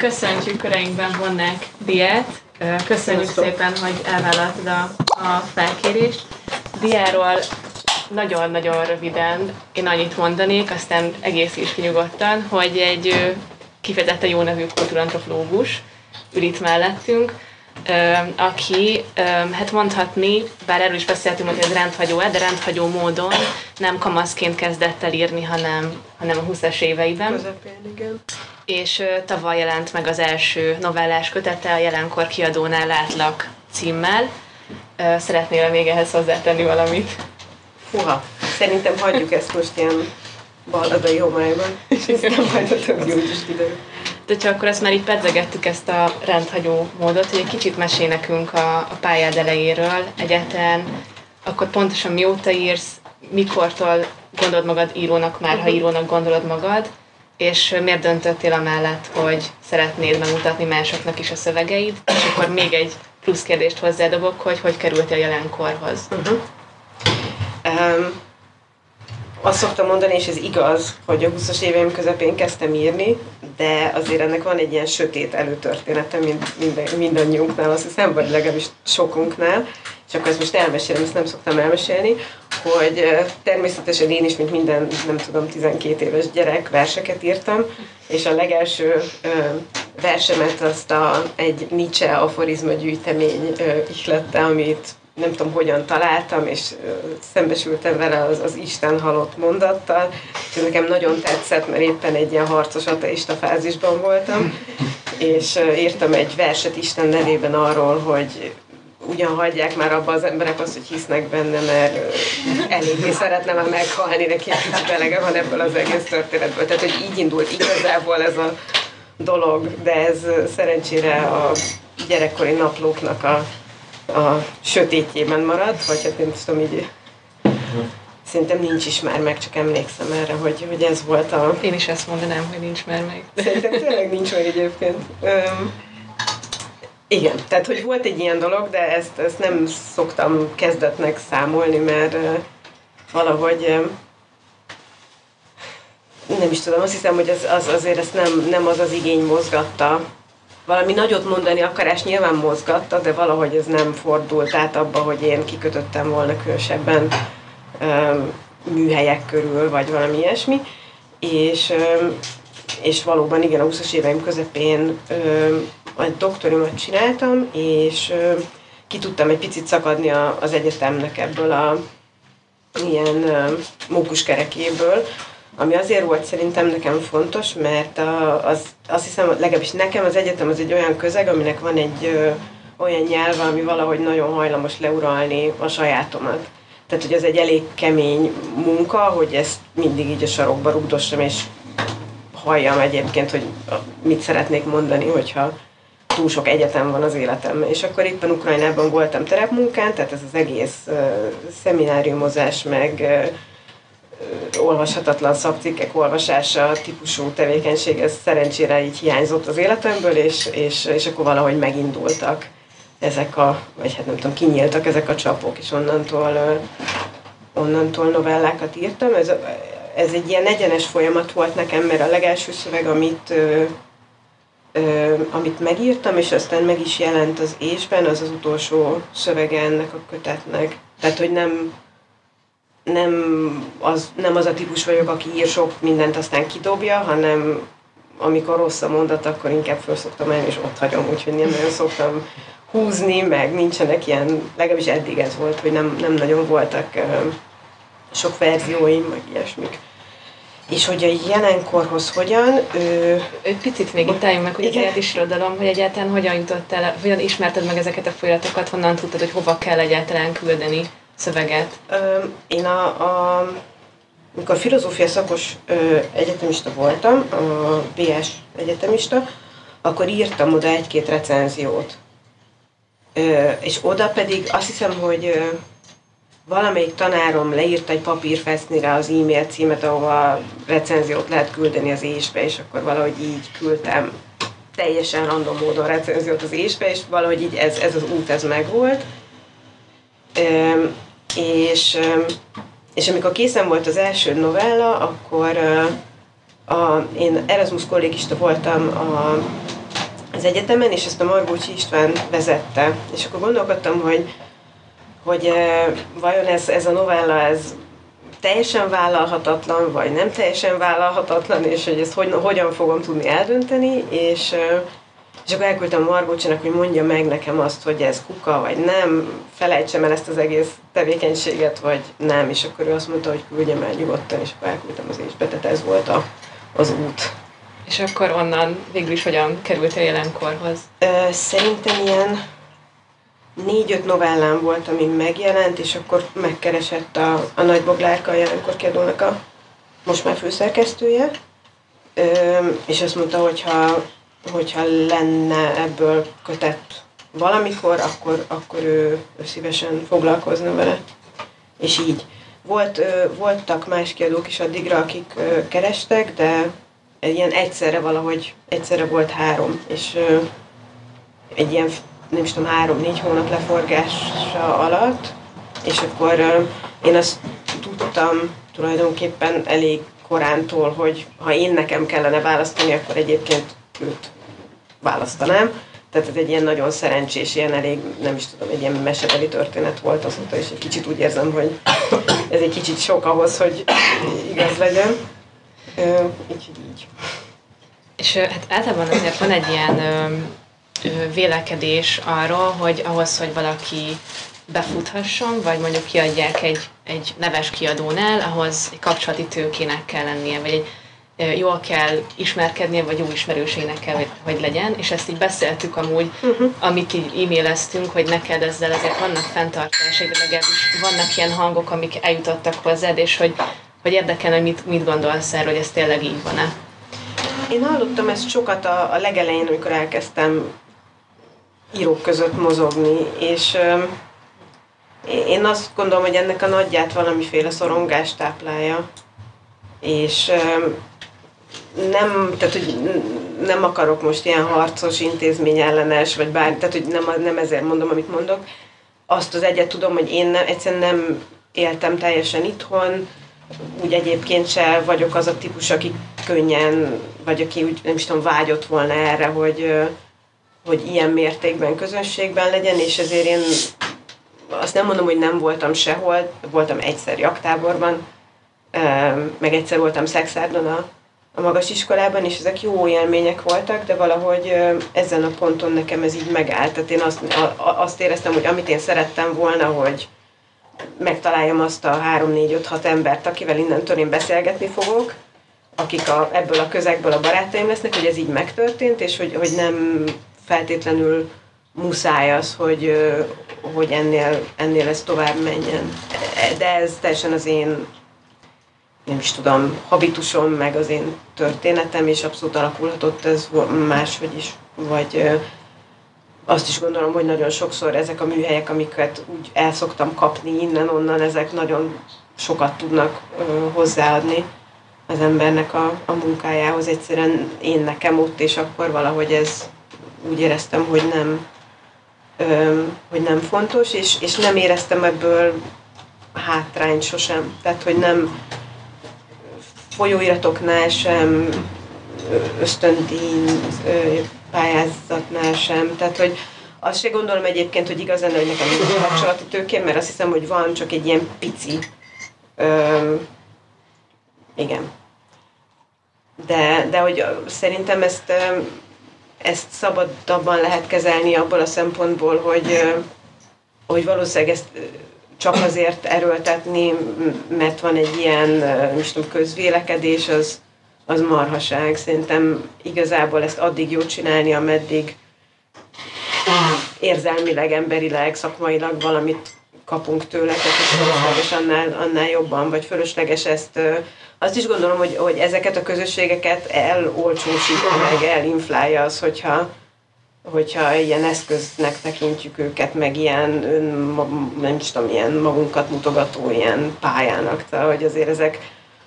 Köszöntjük köreinkben Vonnák Diát. Köszönjük Köszönöm. szépen, hogy elvállaltad a, a felkérést. Diáról nagyon-nagyon röviden én annyit mondanék, aztán egész is kinyugodtan, hogy egy kifejezetten jó nevű kultúrantropológus ül itt mellettünk, aki, hát mondhatni, bár erről is beszéltünk, hogy ez rendhagyó de rendhagyó módon nem kamaszként kezdett el írni, hanem, hanem a 20-es éveiben. Közepén, igen. És tavaly jelent meg az első novellás kötete a jelenkor kiadónál Látlak címmel. Szeretnél még ehhez hozzátenni valamit? Húha, szerintem hagyjuk ezt most ilyen balladai homályban, és aztán majd a többi úgyis kiderül. De csak akkor ezt már így pedzegettük ezt a rendhagyó módot, hogy egy kicsit mesél nekünk a, a pályád elejéről, egyetlen, akkor pontosan mióta írsz, mikortól gondolod magad írónak már, ha mhm. írónak gondolod magad, és miért döntöttél amellett, hogy szeretnéd megmutatni másoknak is a szövegeid, és akkor még egy plusz kérdést hozzádobok, hogy hogy kerültél a jelenkorhoz. Uh-huh. Um, azt szoktam mondani, és ez igaz, hogy a 20-as éveim közepén kezdtem írni, de azért ennek van egy ilyen sötét előtörténete mind, minden, mindannyiunknál, azt hiszem, vagy legalábbis sokunknál, és akkor ezt most elmesélem, ezt nem szoktam elmesélni, hogy természetesen én is, mint minden, nem tudom, 12 éves gyerek verseket írtam, és a legelső versemet azt a, egy Nietzsche aforizma gyűjtemény ihlette, amit nem tudom hogyan találtam, és szembesültem vele az, az Isten halott mondattal, és nekem nagyon tetszett, mert éppen egy ilyen harcos ateista fázisban voltam, és írtam egy verset Isten nevében arról, hogy ugyan hagyják már abba az emberek azt, hogy hisznek benne, mert eléggé szeretne már meghalni, neki egy kicsit elege van ebből az egész történetből. Tehát, hogy így indult igazából ez a dolog, de ez szerencsére a gyerekkori naplóknak a a sötétjében maradt, vagy hát én tudom így Szerintem nincs is már meg, csak emlékszem erre, hogy, hogy ez volt a... Én is ezt mondanám, hogy nincs már meg. Szerintem tényleg nincs meg egyébként. Um, igen, tehát hogy volt egy ilyen dolog, de ezt, ezt nem szoktam kezdetnek számolni, mert uh, valahogy uh, nem is tudom, azt hiszem, hogy az, az azért ezt nem, nem az az igény mozgatta, valami nagyot mondani akarás nyilván mozgatta, de valahogy ez nem fordult át abba, hogy én kikötöttem volna különösebben műhelyek körül, vagy valami ilyesmi. És, és valóban igen, a 20-as éveim közepén um, egy doktoriumot csináltam, és ki tudtam egy picit szakadni a, az egyetemnek ebből a ilyen um, mókuskerekéből, ami azért volt szerintem nekem fontos, mert a, az, azt hiszem, legalábbis nekem az egyetem az egy olyan közeg, aminek van egy ö, olyan nyelve, ami valahogy nagyon hajlamos leuralni a sajátomat. Tehát, hogy ez egy elég kemény munka, hogy ezt mindig így a sarokba rugdossam, és halljam egyébként, hogy mit szeretnék mondani, hogyha túl sok egyetem van az életemben. És akkor éppen Ukrajnában voltam terepmunkán, tehát ez az egész uh, szemináriumozás, meg uh, olvashatatlan szakcikkek olvasása típusú tevékenység, ez szerencsére így hiányzott az életemből, és, és, és akkor valahogy megindultak ezek a, vagy hát nem tudom, kinyíltak ezek a csapok, és onnantól, onnantól novellákat írtam. Ez, ez egy ilyen egyenes folyamat volt nekem, mert a legelső szöveg, amit, amit megírtam, és aztán meg is jelent az ésben, az az utolsó szövege ennek a kötetnek. Tehát, hogy nem, nem az, nem az a típus vagyok, aki ír sok mindent, aztán kidobja, hanem amikor rossz a mondat, akkor inkább föl szoktam elni, és ott hagyom, úgyhogy nem nagyon szoktam húzni, meg nincsenek ilyen, legalábbis eddig ez volt, hogy nem, nem nagyon voltak uh, sok verzióim, meg ilyesmik. És hogy a jelenkorhoz hogyan... Ő... Egy picit még itt álljunk meg, hogy Igen. az irodalom, hogy egyáltalán hogyan jutott el, hogyan ismerted meg ezeket a folyamatokat, honnan tudtad, hogy hova kell egyáltalán küldeni szöveget? Én a, a amikor filozófia szakos ö, egyetemista voltam, a BS egyetemista, akkor írtam oda egy-két recenziót. Ö, és oda pedig azt hiszem, hogy ö, valamelyik tanárom leírt egy papírfesznire az e-mail címet, ahova recenziót lehet küldeni az ésbe, és akkor valahogy így küldtem teljesen random módon recenziót az ésbe, és valahogy így ez, ez az út, ez megvolt. Ö, és, és amikor készen volt az első novella, akkor a, én Erasmus kollégista voltam a az egyetemen, és ezt a Margócsi István vezette. És akkor gondolkodtam, hogy, hogy vajon ez, ez a novella, ez teljesen vállalhatatlan, vagy nem teljesen vállalhatatlan, és hogy ezt hogy, hogyan fogom tudni eldönteni, és, és akkor elküldtem Margócsinak, hogy mondja meg nekem azt, hogy ez kuka, vagy nem, felejtsem el ezt az egész tevékenységet, vagy nem, és akkor ő azt mondta, hogy küldjem el nyugodtan, és akkor elküldtem az ésbe, tehát ez volt a, az út. És akkor onnan végül is hogyan kerültél jelenkorhoz? Szerintem ilyen négy-öt novellám volt, ami megjelent, és akkor megkeresett a, a Nagy Boglárka, a jelenkor kiadónak a most már főszerkesztője, és azt mondta, hogyha, hogyha lenne ebből kötett valamikor, akkor, akkor ő, ő szívesen foglalkozna vele. És így. Volt, voltak más kiadók is addigra, akik kerestek, de ilyen egyszerre valahogy, egyszerre volt három, és egy ilyen, nem is tudom, három-négy hónap leforgása alatt, és akkor én azt tudtam tulajdonképpen elég korántól, hogy ha én nekem kellene választani, akkor egyébként őt választanám. Tehát ez egy ilyen nagyon szerencsés, ilyen elég, nem is tudom, egy ilyen mesebeli történet volt azóta, és egy kicsit úgy érzem, hogy ez egy kicsit sok ahhoz, hogy igaz legyen. Így, így. És hát általában azért van egy ilyen vélekedés arról, hogy ahhoz, hogy valaki befuthasson, vagy mondjuk kiadják egy, egy neves kiadónál, ahhoz egy kapcsolati tőkének kell lennie, vagy egy jól kell ismerkednie, vagy jó ismerőségnek kell, hogy, legyen, és ezt így beszéltük amúgy, uh-huh. amit így e-maileztünk, hogy neked ezzel azért vannak fenntartások, de legalábbis vannak ilyen hangok, amik eljutottak hozzád, és hogy hogy érdekel, hogy mit, mit gondolsz erről, hogy ez tényleg így van-e? Én hallottam ezt sokat a, a legelején, amikor elkezdtem írók között mozogni, és euh, én azt gondolom, hogy ennek a nagyját valamiféle szorongás táplálja, és euh, nem, tehát, hogy nem akarok most ilyen harcos, intézményellenes, vagy bármi, tehát, hogy nem, nem ezért mondom, amit mondok. Azt az egyet tudom, hogy én nem, egyszerűen nem éltem teljesen itthon, úgy egyébként se vagyok az a típus, aki könnyen, vagy aki úgy nem is tudom, vágyott volna erre, hogy, hogy ilyen mértékben közönségben legyen, és ezért én azt nem mondom, hogy nem voltam sehol, voltam egyszer jaktáborban, meg egyszer voltam szexárdon a, a magas iskolában, és ezek jó élmények voltak, de valahogy ezen a ponton nekem ez így megállt. Tehát én azt, azt éreztem, hogy amit én szerettem volna, hogy, megtaláljam azt a 3-4-5-6 embert, akivel innentől én beszélgetni fogok, akik a, ebből a közegből a barátaim lesznek, hogy ez így megtörtént, és hogy, hogy nem feltétlenül muszáj az, hogy, hogy ennél, ennél ez tovább menjen. De ez teljesen az én nem is tudom, habitusom, meg az én történetem, és abszolút alakulhatott ez máshogy is, vagy azt is gondolom, hogy nagyon sokszor ezek a műhelyek, amiket úgy el szoktam kapni innen-onnan, ezek nagyon sokat tudnak hozzáadni az embernek a, a munkájához. Egyszerűen én nekem ott, és akkor valahogy ez úgy éreztem, hogy nem, hogy nem fontos, és, és nem éreztem ebből hátrányt sosem. Tehát, hogy nem folyóiratoknál sem, ösztöndíj pályázatnál sem. Tehát, hogy azt se gondolom egyébként, hogy igaz lenne, hogy nekem nincs kapcsolati tőkém, mert azt hiszem, hogy van csak egy ilyen pici. Öm, igen. De, de hogy szerintem ezt, ezt szabadabban lehet kezelni abból a szempontból, hogy, hogy valószínűleg ezt csak azért erőltetni, mert van egy ilyen, nem tudom, közvélekedés, az, az marhaság. Szerintem igazából ezt addig jó csinálni, ameddig érzelmileg, emberileg, szakmailag valamit kapunk tőle, tehát fölösleges annál, annál jobban, vagy fölösleges ezt. Azt is gondolom, hogy, hogy ezeket a közösségeket elolcsósítja, meg elinflálja az, hogyha, hogyha ilyen eszköznek tekintjük őket, meg ilyen, nem is tudom, ilyen magunkat mutogató ilyen pályának. Tehát, hogy azért ezek,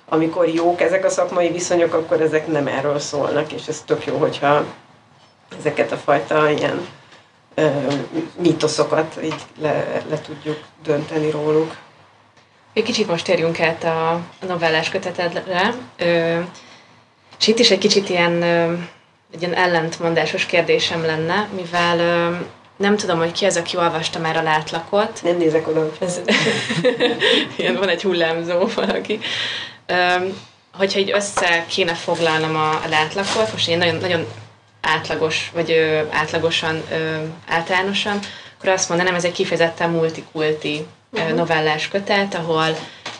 amikor jók ezek a szakmai viszonyok, akkor ezek nem erről szólnak, és ez tök jó, hogyha ezeket a fajta ilyen ö, mítoszokat így le, le tudjuk dönteni róluk. Egy kicsit most térjünk át a, novellás kötetedre, ö, és itt is egy kicsit ilyen egy ilyen ellentmondásos kérdésem lenne, mivel nem tudom, hogy ki az, aki olvasta már a látlakot. Nem nézek oda. Ez, ilyen van egy hullámzó valaki. hogyha így össze kéne foglalnom a, a látlakot, most én nagyon, nagyon átlagos, vagy ö, átlagosan, ö, általánosan, akkor azt mondanám, ez egy kifejezetten multikulti uh-huh. novellás kötet, ahol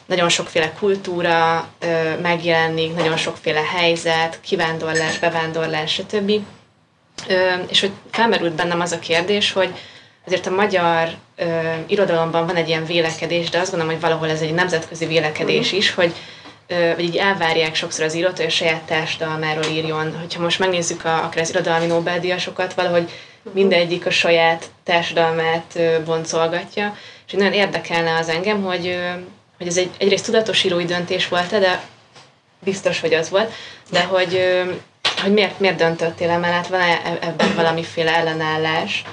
nagyon sokféle kultúra ö, megjelenik, nagyon sokféle helyzet, kivándorlás, bevándorlás, stb. Ö, és hogy felmerült bennem az a kérdés, hogy azért a magyar ö, irodalomban van egy ilyen vélekedés, de azt gondolom, hogy valahol ez egy nemzetközi vélekedés uh-huh. is, hogy vagy így elvárják sokszor az írót, hogy a saját társadalmáról írjon. Hogyha most megnézzük a, akár az irodalmi Nobel-díjasokat, valahogy mindegyik a saját társadalmát boncolgatja, és nagyon érdekelne az engem, hogy, hogy ez egy, egyrészt tudatos írói döntés volt de biztos, hogy az volt, de hogy, hogy miért, miért döntöttél emellett, van -e ebben valamiféle ellenállás,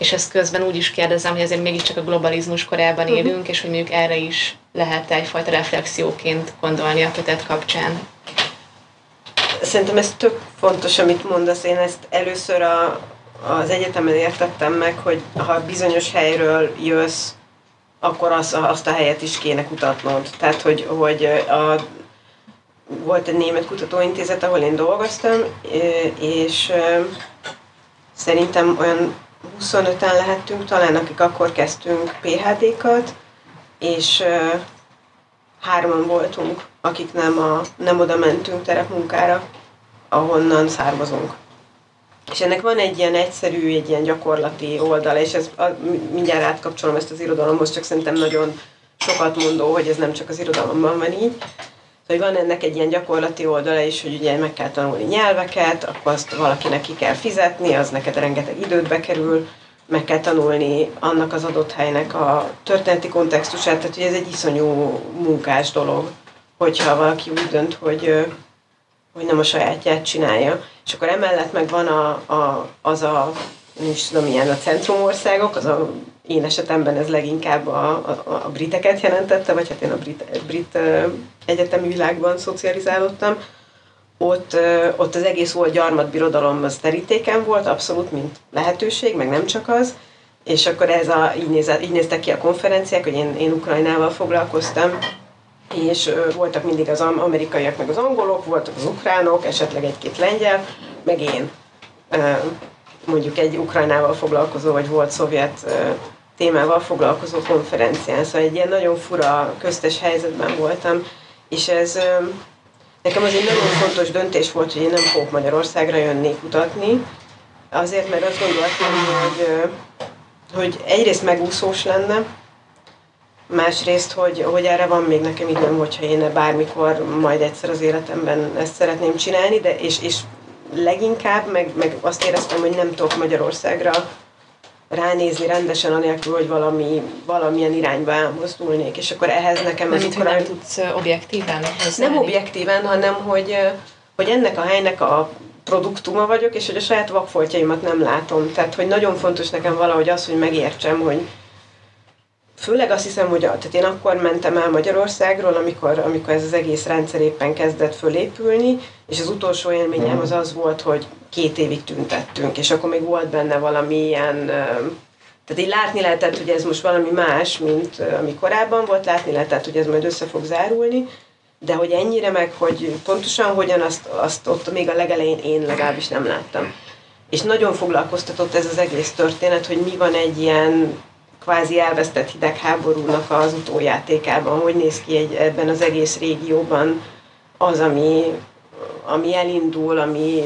és ezt közben úgy is kérdezem, hogy azért mégiscsak a globalizmus korában mhm. élünk, uh-huh. és hogy mondjuk erre is lehet egyfajta reflexióként gondolni a kötet kapcsán. Szerintem ez tök fontos, amit mondasz. Én ezt először a, az egyetemen értettem meg, hogy ha bizonyos helyről jössz, akkor az, azt a helyet is kéne kutatnod. Tehát, hogy, hogy a, volt egy német kutatóintézet, ahol én dolgoztam, és szerintem olyan 25-en lehettünk talán, akik akkor kezdtünk PHD-kat, és hárman voltunk, akik nem, a, nem oda mentünk terepmunkára, ahonnan származunk. És ennek van egy ilyen egyszerű, egy ilyen gyakorlati oldala, és ez, a, mindjárt átkapcsolom ezt az irodalomhoz, csak szerintem nagyon sokat mondó, hogy ez nem csak az irodalomban van így. Hogy van ennek egy ilyen gyakorlati oldala is, hogy ugye meg kell tanulni nyelveket, akkor azt valakinek ki kell fizetni, az neked rengeteg időt bekerül, meg kell tanulni annak az adott helynek a történeti kontextusát, tehát hogy ez egy iszonyú munkás dolog, hogyha valaki úgy dönt, hogy, hogy nem a sajátját csinálja. És akkor emellett meg van a, a, az a, nem is tudom, milyen a centrumországok, az a, én esetemben ez leginkább a, a, a briteket jelentette, vagy hát én a brit, brit egyetemi világban szocializálódtam, ott, ott az egész volt gyarmatbirodalom az terítéken volt, abszolút, mint lehetőség, meg nem csak az. És akkor ez a, így, néz, így néztek ki a konferenciák, hogy én, én Ukrajnával foglalkoztam, és voltak mindig az amerikaiak, meg az angolok, voltak az ukránok, esetleg egy-két lengyel, meg én. mondjuk egy Ukrajnával foglalkozó, vagy volt szovjet témával foglalkozó konferencián. Szóval egy ilyen nagyon fura köztes helyzetben voltam, és ez Nekem az egy nagyon fontos döntés volt, hogy én nem fogok Magyarországra jönni kutatni, azért, mert azt gondoltam, hogy, hogy egyrészt megúszós lenne, másrészt, hogy, hogy erre van még nekem időm, hogyha én bármikor majd egyszer az életemben ezt szeretném csinálni, de és, és leginkább meg, meg azt éreztem, hogy nem tudok Magyarországra ránézni rendesen, anélkül, hogy valami, valamilyen irányba elmozdulnék, és akkor ehhez nekem... ez akkor nem tudsz objektíven Nem objektíven, hanem hogy, hogy ennek a helynek a produktuma vagyok, és hogy a saját vakfoltjaimat nem látom. Tehát, hogy nagyon fontos nekem valahogy az, hogy megértsem, hogy, Főleg azt hiszem, hogy tehát én akkor mentem el Magyarországról, amikor, amikor ez az egész rendszer éppen kezdett fölépülni, és az utolsó élményem az az volt, hogy két évig tüntettünk, és akkor még volt benne valami ilyen, tehát így látni lehetett, hogy ez most valami más, mint ami korábban volt, látni lehetett, hogy ez majd össze fog zárulni, de hogy ennyire meg, hogy pontosan hogyan, azt, azt ott még a legelején én legalábbis nem láttam. És nagyon foglalkoztatott ez az egész történet, hogy mi van egy ilyen kvázi elvesztett hidegháborúnak az utójátékában, hogy néz ki egy, ebben az egész régióban az, ami, ami elindul, ami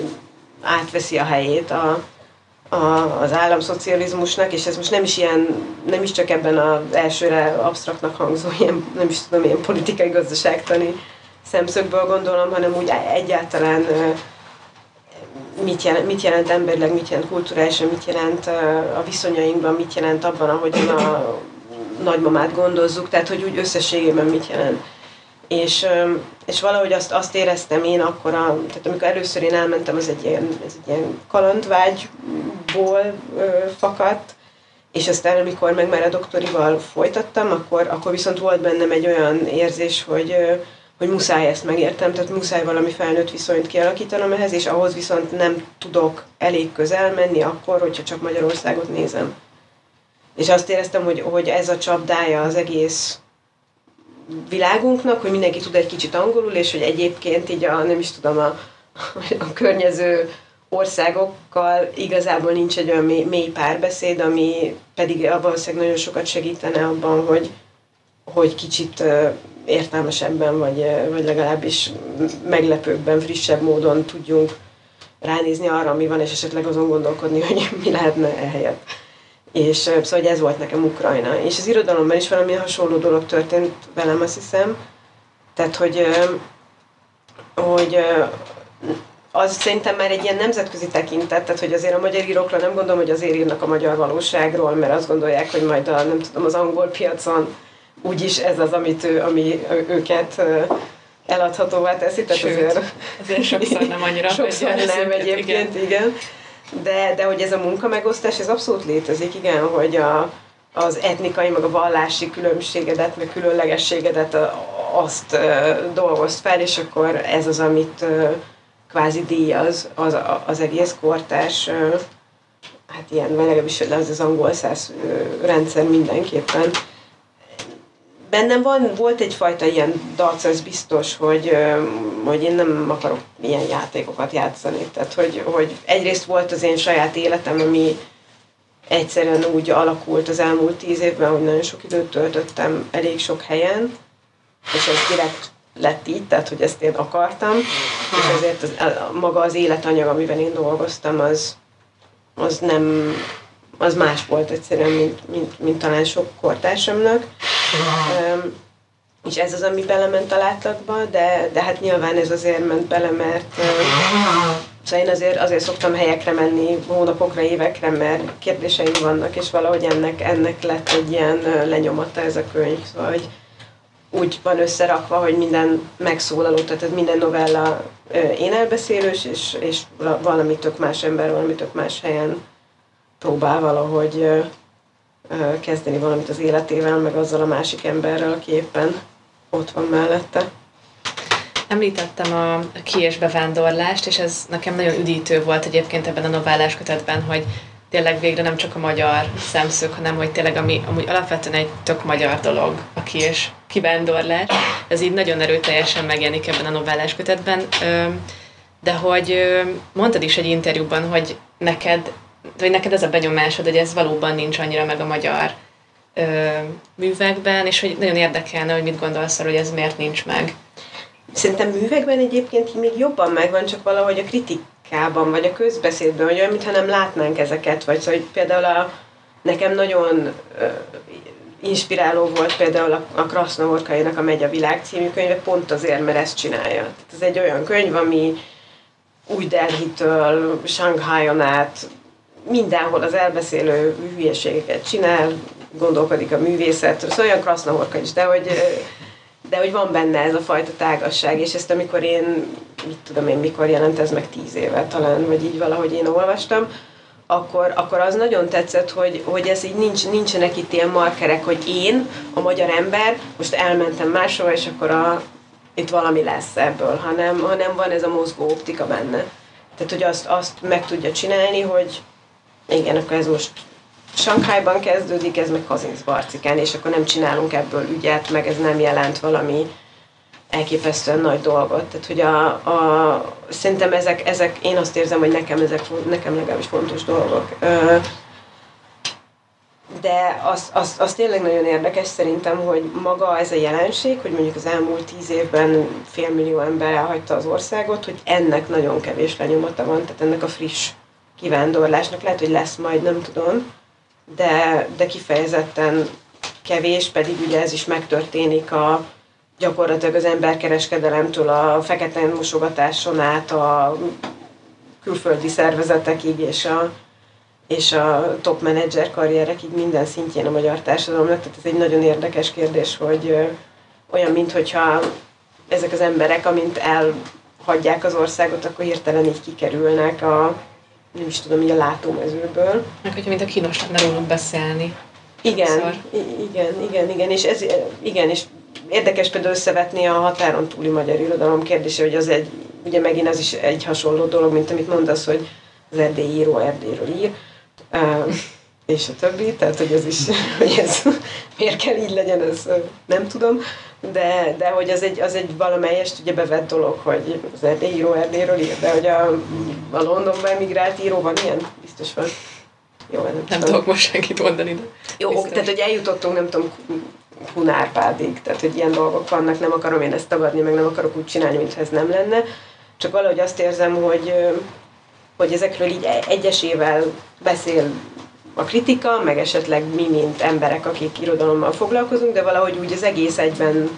átveszi a helyét a, a, az államszocializmusnak, és ez most nem is ilyen, nem is csak ebben az elsőre absztraktnak hangzó, ilyen, nem is tudom, ilyen politikai gazdaságtani szemszögből gondolom, hanem úgy egyáltalán mit jelent, mit jelent emberileg, mit jelent kulturálisan, mit jelent a viszonyainkban, mit jelent abban, ahogy a nagymamát gondozzuk, tehát hogy úgy összességében mit jelent. És, és valahogy azt, azt éreztem én akkor, a, tehát amikor először én elmentem, az egy ilyen, ez egy ilyen kalandvágyból ö, fakadt, és aztán amikor meg már a doktorival folytattam, akkor, akkor viszont volt bennem egy olyan érzés, hogy, hogy muszáj ezt megértem, tehát muszáj valami felnőtt viszonyt kialakítanom ehhez, és ahhoz viszont nem tudok elég közel menni akkor, hogyha csak Magyarországot nézem. És azt éreztem, hogy, hogy ez a csapdája az egész világunknak, hogy mindenki tud egy kicsit angolul, és hogy egyébként így a, nem is tudom, a, a környező országokkal igazából nincs egy olyan mély, párbeszéd, ami pedig valószínűleg nagyon sokat segítene abban, hogy, hogy kicsit értelmesebben, vagy, vagy legalábbis meglepőbben, frissebb módon tudjunk ránézni arra, ami van, és esetleg azon gondolkodni, hogy mi lehetne ehelyett. És szóval hogy ez volt nekem Ukrajna. És az irodalomban is valami hasonló dolog történt velem, azt hiszem. Tehát, hogy, hogy az szerintem már egy ilyen nemzetközi tekintet, tehát hogy azért a magyar írókra nem gondolom, hogy azért írnak a magyar valóságról, mert azt gondolják, hogy majd a, nem tudom, az angol piacon úgyis ez az, amit ő, ami őket eladhatóvá teszi. Tehát Sőt, azért, azért sokszor nem annyira sokszor nem egyébként, igen. igen. De, de hogy ez a munkamegosztás, ez abszolút létezik, igen, hogy a, az etnikai, meg a vallási különbségedet, meg különlegességedet azt dolgozt fel, és akkor ez az, amit kvázi díjaz az, az egész kortás, hát ilyen, vagy legalábbis az az angol száz rendszer mindenképpen. Bennem van, volt egyfajta ilyen dac, ez biztos, hogy, hogy én nem akarok ilyen játékokat játszani. Tehát, hogy, hogy egyrészt volt az én saját életem, ami egyszerűen úgy alakult az elmúlt tíz évben, hogy nagyon sok időt töltöttem elég sok helyen, és ez direkt lett így, tehát hogy ezt én akartam, és ezért az, maga az életanyag, amiben én dolgoztam, az, az nem, az más volt egyszerűen, mint, mint, mint talán sok kortársamnak. És ez az, ami belement a látlagba, de, de hát nyilván ez azért ment bele, mert uh, szóval én azért, azért szoktam helyekre menni, hónapokra, évekre, mert kérdéseim vannak, és valahogy ennek, ennek lett egy ilyen lenyomata ez a könyv. Szóval, hogy úgy van összerakva, hogy minden megszólaló, tehát minden novella én elbeszélős, és, és valami tök más ember, valami tök más helyen próbál valahogy kezdeni valamit az életével, meg azzal a másik emberrel, aki éppen ott van mellette. Említettem a ki- és bevándorlást, és ez nekem nagyon üdítő volt egyébként ebben a novellás kötetben, hogy tényleg végre nem csak a magyar szemszög, hanem hogy tényleg ami amúgy alapvetően egy tök magyar dolog, a ki- és kivándorlás. Ez így nagyon erőteljesen megjelenik ebben a novellás kötetben. De hogy mondtad is egy interjúban, hogy neked, vagy neked ez a benyomásod, hogy ez valóban nincs annyira meg a magyar művekben, és hogy nagyon érdekelne, hogy mit gondolsz arra, hogy ez miért nincs meg. Szerintem művekben egyébként még jobban megvan, csak valahogy a kritikában, vagy a közbeszédben, hogy olyan, mintha nem látnánk ezeket, vagy szóval, hogy például a, nekem nagyon inspiráló volt például a, a Krasznahorkainak a Megy a világ című könyve, pont azért, mert ezt csinálja. Tehát ez egy olyan könyv, ami új Delhi-től, Shanghai-on át mindenhol az elbeszélő hülyeségeket csinál, gondolkodik a művészet, szóval olyan Krasznahorka is, de hogy, de hogy van benne ez a fajta tágasság, és ezt amikor én, mit tudom én, mikor jelent ez meg tíz éve talán, vagy így valahogy én olvastam, akkor, akkor az nagyon tetszett, hogy, hogy ez így nincs, nincsenek itt ilyen markerek, hogy én, a magyar ember, most elmentem máshova, és akkor a, itt valami lesz ebből, hanem, hanem van ez a mozgó optika benne. Tehát, hogy azt, azt meg tudja csinálni, hogy igen, akkor ez most Sankhájban kezdődik, ez meg Kazincbarcikán, és akkor nem csinálunk ebből ügyet, meg ez nem jelent valami elképesztően nagy dolgot. Tehát, hogy a, a, szerintem ezek, ezek, én azt érzem, hogy nekem ezek nekem legalábbis fontos dolgok. De az, az, az tényleg nagyon érdekes szerintem, hogy maga ez a jelenség, hogy mondjuk az elmúlt tíz évben félmillió ember elhagyta az országot, hogy ennek nagyon kevés lenyomata van, tehát ennek a friss kivándorlásnak lehet, hogy lesz majd, nem tudom, de, de kifejezetten kevés, pedig ugye ez is megtörténik a, gyakorlatilag az emberkereskedelemtől a fekete mosogatáson át a külföldi szervezetekig és a, és a top menedzser karrierekig minden szintjén a magyar társadalomnak. Tehát ez egy nagyon érdekes kérdés, hogy olyan, mintha ezek az emberek, amint elhagyják az országot, akkor hirtelen így kikerülnek a, nem is tudom, így a látómezőből. Meg hogyha mint a kínos lenne róluk beszélni. Igen, igen, igen, igen, és ez, igen, és érdekes például összevetni a határon túli magyar irodalom kérdése, hogy az egy, ugye megint az is egy hasonló dolog, mint amit mondasz, hogy az erdélyi író erdélyről ír, és a többi, tehát hogy ez is, hogy ez miért kell így legyen, ez nem tudom, de, de hogy az egy, az egy valamelyest ugye bevett dolog, hogy az erdélyi író erdélyről ír, de hogy a, a Londonban emigrált író van ilyen, biztos van. Jó, nem, nem tudok most senkit mondani, de Jó, biztos. tehát hogy eljutottunk, nem tudom, Hunárpádig, tehát hogy ilyen dolgok vannak, nem akarom én ezt tagadni, meg nem akarok úgy csinálni, mintha ez nem lenne, csak valahogy azt érzem, hogy, hogy ezekről így egyesével beszél a kritika, meg esetleg mi, mint emberek, akik irodalommal foglalkozunk, de valahogy úgy az egész egyben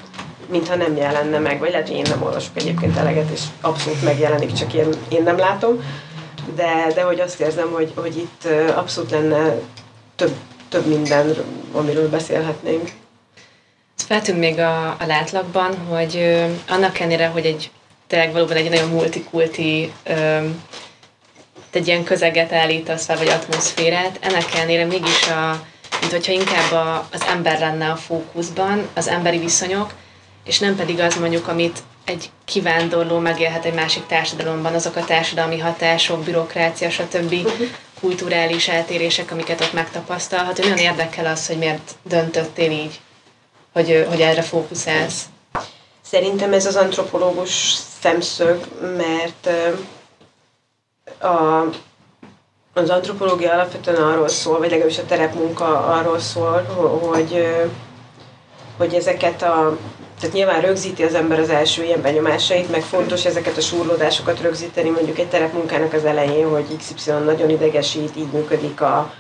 mintha nem jelenne meg, vagy lehet, hogy én nem olvasok egyébként eleget, és abszolút megjelenik, csak én, én nem látom, de, de hogy azt érzem, hogy, hogy itt abszolút lenne több, több minden, amiről beszélhetnénk. Feltűnt még a, a látlagban, hogy ö, annak ellenére, hogy egy tényleg valóban egy nagyon multikulti ö, egy ilyen közeget állítasz fel, vagy atmoszférát, ennek ellenére mégis a, mint hogyha inkább a, az ember lenne a fókuszban, az emberi viszonyok, és nem pedig az mondjuk, amit egy kivándorló megélhet egy másik társadalomban, azok a társadalmi hatások, bürokrácia, stb. Uh-huh. kulturális eltérések, amiket ott megtapasztalhat. Nagyon érdekel az, hogy miért döntöttél így, hogy, hogy erre fókuszálsz. Szerintem ez az antropológus szemszög, mert a, az antropológia alapvetően arról szól, vagy legalábbis a terepmunka arról szól, hogy, hogy ezeket a tehát nyilván rögzíti az ember az első ilyen benyomásait, meg fontos ezeket a súrlódásokat rögzíteni mondjuk egy terepmunkának az elején, hogy XY nagyon idegesít, így működik a,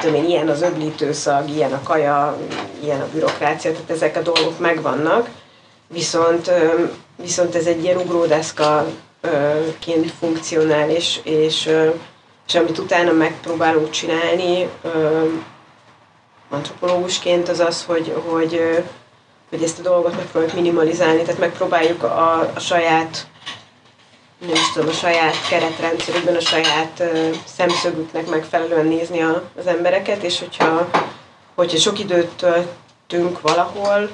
tudom én, ilyen az öblítőszag, ilyen a kaja, ilyen a bürokrácia, tehát ezek a dolgok megvannak, viszont, viszont ez egy ilyen ugródeszka ként funkcionál, és, és, és amit utána megpróbálunk csinálni antropológusként, az az, hogy, hogy, hogy ezt a dolgot megpróbáljuk minimalizálni, tehát megpróbáljuk a, a saját nem is tudom, a saját keretrendszerükben, a saját szemszögüknek megfelelően nézni a, az embereket, és hogyha, hogyha sok időt töltünk valahol,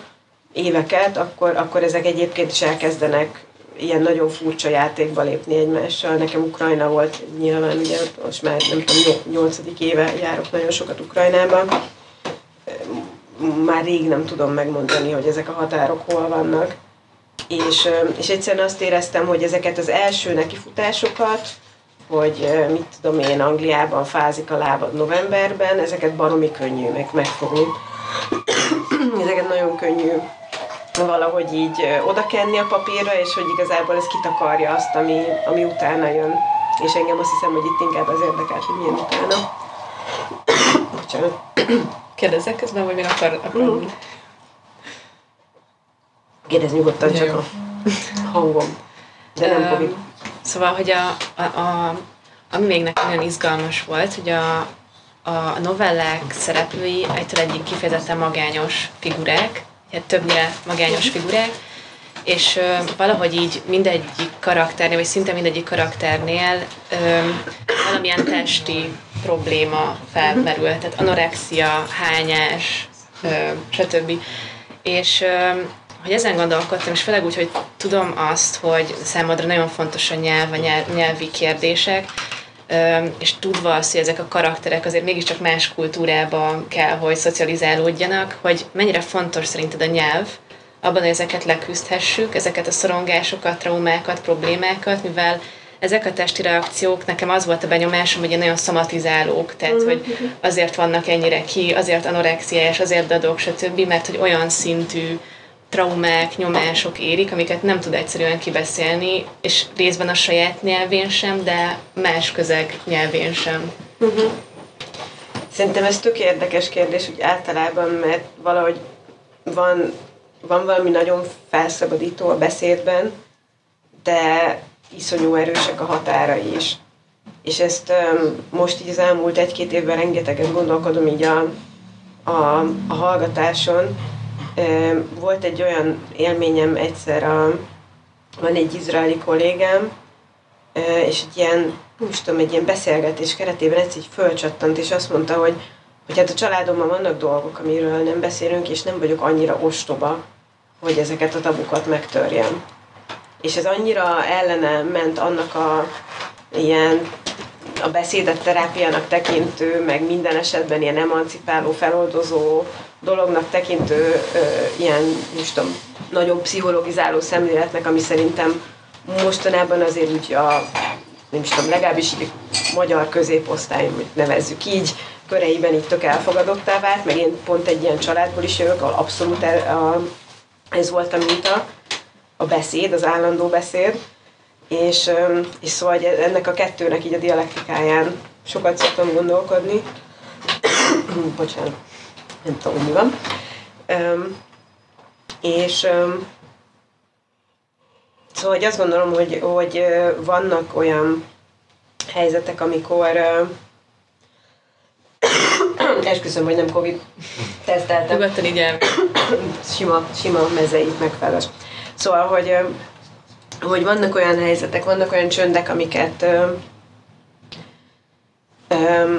éveket, akkor, akkor ezek egyébként is elkezdenek ilyen nagyon furcsa játékba lépni egymással. Nekem Ukrajna volt nyilván, ugye most már nem tudom, nyolcadik éve járok nagyon sokat Ukrajnában. Már rég nem tudom megmondani, hogy ezek a határok hol vannak. És, és egyszerűen azt éreztem, hogy ezeket az első nekifutásokat, hogy mit tudom én, Angliában fázik a lábad novemberben, ezeket baromi könnyű meg megfogni. ezeket nagyon könnyű valahogy így odakenni a papírra, és hogy igazából ez kitakarja azt, ami, ami utána jön. És engem azt hiszem, hogy itt inkább az érdekelt, hogy milyen utána. Bocsánat. Kérdezzek közben, vagy még akar, akar mm. Kérdezz nyugodtan, csak a hangom. De nem Covid. Szóval, hogy a, a, a, ami még nekem nagyon izgalmas volt, hogy a, a novellák szereplői egytől egyik kifejezetten magányos figurák, többnyire magányos figurák, és valahogy így mindegyik karakternél, vagy szinte mindegyik karakternél ö, valamilyen testi probléma felmerül, tehát anorexia, hányás, ö, stb. És ö, hogy ezen gondolkodtam, és főleg úgy, hogy tudom azt, hogy számodra nagyon fontos a nyelv, a nyelvi kérdések, és tudva azt, hogy ezek a karakterek azért mégiscsak más kultúrában kell, hogy szocializálódjanak, hogy mennyire fontos szerinted a nyelv, abban, hogy ezeket leküzdhessük, ezeket a szorongásokat, traumákat, problémákat, mivel ezek a testi reakciók, nekem az volt a benyomásom, hogy nagyon szomatizálók, tehát hogy azért vannak ennyire ki, azért anorexiás, azért dadok, stb., mert hogy olyan szintű traumák, nyomások érik, amiket nem tud egyszerűen kibeszélni, és részben a saját nyelvén sem, de más közeg nyelvén sem. Uh-huh. Szerintem ez tök érdekes kérdés, úgy általában, mert valahogy van, van valami nagyon felszabadító a beszédben, de iszonyú erősek a határai is. És ezt um, most így az elmúlt egy-két évben rengeteget gondolkodom így a, a, a hallgatáson, volt egy olyan élményem egyszer, a, van egy izraeli kollégám, és egy ilyen, nem tudom, egy ilyen beszélgetés keretében egyszer így fölcsattant, és azt mondta, hogy, hogy hát a családomban vannak dolgok, amiről nem beszélünk, és nem vagyok annyira ostoba, hogy ezeket a tabukat megtörjem. És ez annyira ellene ment annak a ilyen a beszédet terápiának tekintő, meg minden esetben ilyen emancipáló, feloldozó dolognak tekintő ö, ilyen, most tudom, nagyon pszichologizáló szemléletnek, ami szerintem mostanában azért úgy a, nem is tudom, legalábbis így magyar középosztály, nevezzük így, köreiben így tök elfogadottá vált, meg én pont egy ilyen családból is jövök, ahol abszolút el, a, ez volt a minta, a beszéd, az állandó beszéd, és, és szóval ennek a kettőnek így a dialektikáján sokat szoktam gondolkodni. Bocsánat, nem tudom, mi van. Um, és um, szóval hogy azt gondolom, hogy, hogy vannak olyan helyzetek, amikor uh, esküszöm, hogy nem Covid teszteltem. Nyugodtan így el. sima, sima mezeit megfelelő. Szóval, hogy hogy vannak olyan helyzetek, vannak olyan csöndek, amiket ö, ö,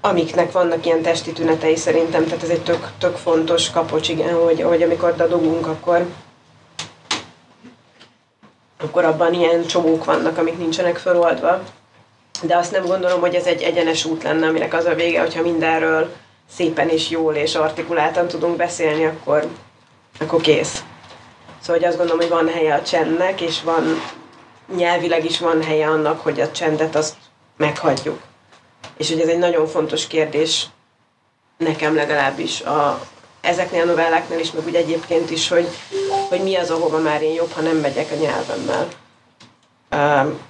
amiknek vannak ilyen testi tünetei szerintem, tehát ez egy tök, tök fontos kapocs, igen, hogy, hogy amikor dadogunk, akkor akkor abban ilyen csomók vannak, amik nincsenek feloldva. De azt nem gondolom, hogy ez egy egyenes út lenne, aminek az a vége, hogyha mindenről szépen és jól és artikuláltan tudunk beszélni, akkor, akkor kész. Szóval hogy azt gondolom, hogy van helye a csendnek, és van nyelvileg is van helye annak, hogy a csendet azt meghagyjuk. És hogy ez egy nagyon fontos kérdés nekem legalábbis a, ezeknél a novelláknál is, meg úgy egyébként is, hogy, hogy mi az, ahova már én jobb, ha nem megyek a nyelvemmel. Um,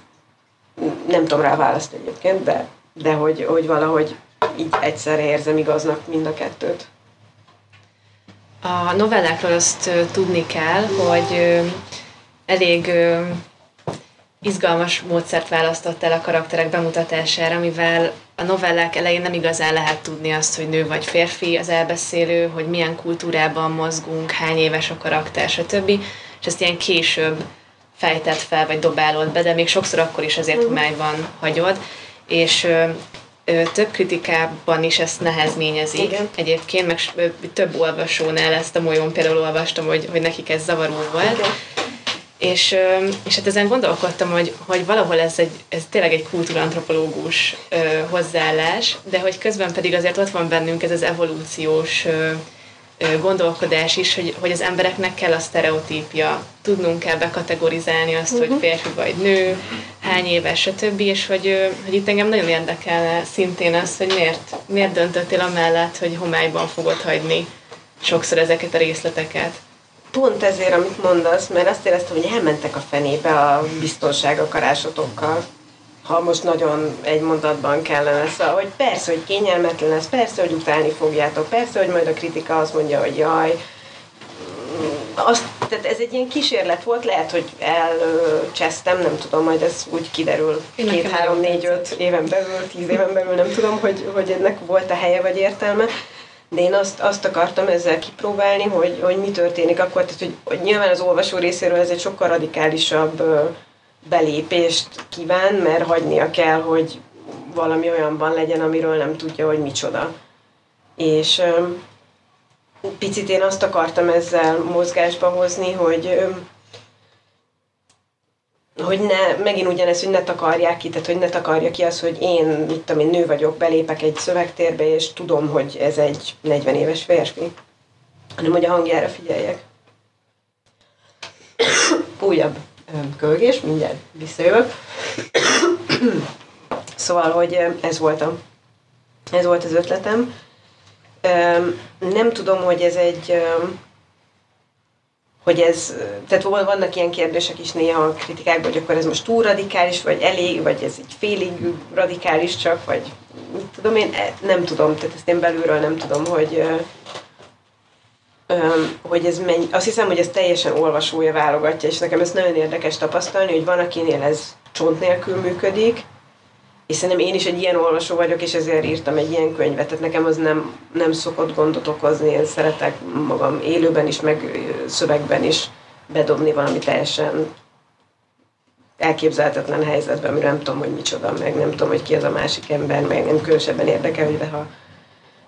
nem tudom rá választ egyébként, de, de hogy, hogy valahogy így egyszerre érzem igaznak mind a kettőt. A novellákról azt tudni kell, hogy elég izgalmas módszert választott el a karakterek bemutatására, mivel a novellák elején nem igazán lehet tudni azt, hogy nő vagy férfi az elbeszélő, hogy milyen kultúrában mozgunk, hány éves a karakter, stb. És ezt ilyen később fejtett fel, vagy dobálod be, de még sokszor akkor is azért mhm. homályban hagyod. És több kritikában is ezt nehezményezik Igen. egyébként, meg több olvasónál ezt a molyon például olvastam, hogy, hogy nekik ez zavaró volt. Igen. És, és hát ezen gondolkodtam, hogy, hogy valahol ez, egy, ez tényleg egy kultúrantropológus hozzáállás, de hogy közben pedig azért ott van bennünk ez az evolúciós gondolkodás is, hogy, hogy az embereknek kell a sztereotípia. Tudnunk kell bekategorizálni azt, uh-huh. hogy mhm. férfi vagy nő, hány éves, stb. És hogy, hogy itt engem nagyon érdekelne szintén az, hogy miért, miért döntöttél amellett, hogy homályban fogod hagyni sokszor ezeket a részleteket. Pont ezért, amit mondasz, mert azt éreztem, hogy elmentek a fenébe a biztonság akarásotokkal ha most nagyon egy mondatban kellene, szóval, hogy persze, hogy kényelmetlen lesz, persze, hogy utálni fogjátok, persze, hogy majd a kritika azt mondja, hogy jaj, azt, tehát ez egy ilyen kísérlet volt, lehet, hogy elcsesztem, nem tudom, majd ez úgy kiderül két, három, négy, öt éven belül, tíz éven belül, nem tudom, hogy, hogy ennek volt a helye vagy értelme. De én azt, azt akartam ezzel kipróbálni, hogy, hogy mi történik akkor, tehát hogy, hogy nyilván az olvasó részéről ez egy sokkal radikálisabb belépést kíván, mert hagynia kell, hogy valami olyanban legyen, amiről nem tudja, hogy micsoda. És picit én azt akartam ezzel mozgásba hozni, hogy hogy ne, megint ugyanez, hogy ne takarják ki, tehát hogy ne takarja ki az, hogy én, mit tudom én, nő vagyok, belépek egy szövegtérbe, és tudom, hogy ez egy 40 éves férfi, hanem hogy a hangjára figyeljek. Újabb kölgés, mindjárt visszajövök. szóval, hogy ez volt, a, ez volt az ötletem. Nem tudom, hogy ez egy hogy ez, tehát vannak ilyen kérdések is néha a kritikákban, hogy akkor ez most túl radikális, vagy elég, vagy ez egy félig radikális csak, vagy mit tudom én, nem tudom, tehát ezt én belülről nem tudom, hogy, hogy ez mennyi, azt hiszem, hogy ez teljesen olvasója válogatja, és nekem ez nagyon érdekes tapasztalni, hogy van, akinél ez csont nélkül működik, és szerintem én is egy ilyen olvasó vagyok, és ezért írtam egy ilyen könyvet, tehát nekem az nem, nem szokott gondot okozni, én szeretek magam élőben is, meg szövegben is bedobni valami teljesen elképzelhetetlen helyzetben, amiről nem tudom, hogy micsoda, meg nem tudom, hogy ki az a másik ember, meg nem különösebben érdekel, hogy ha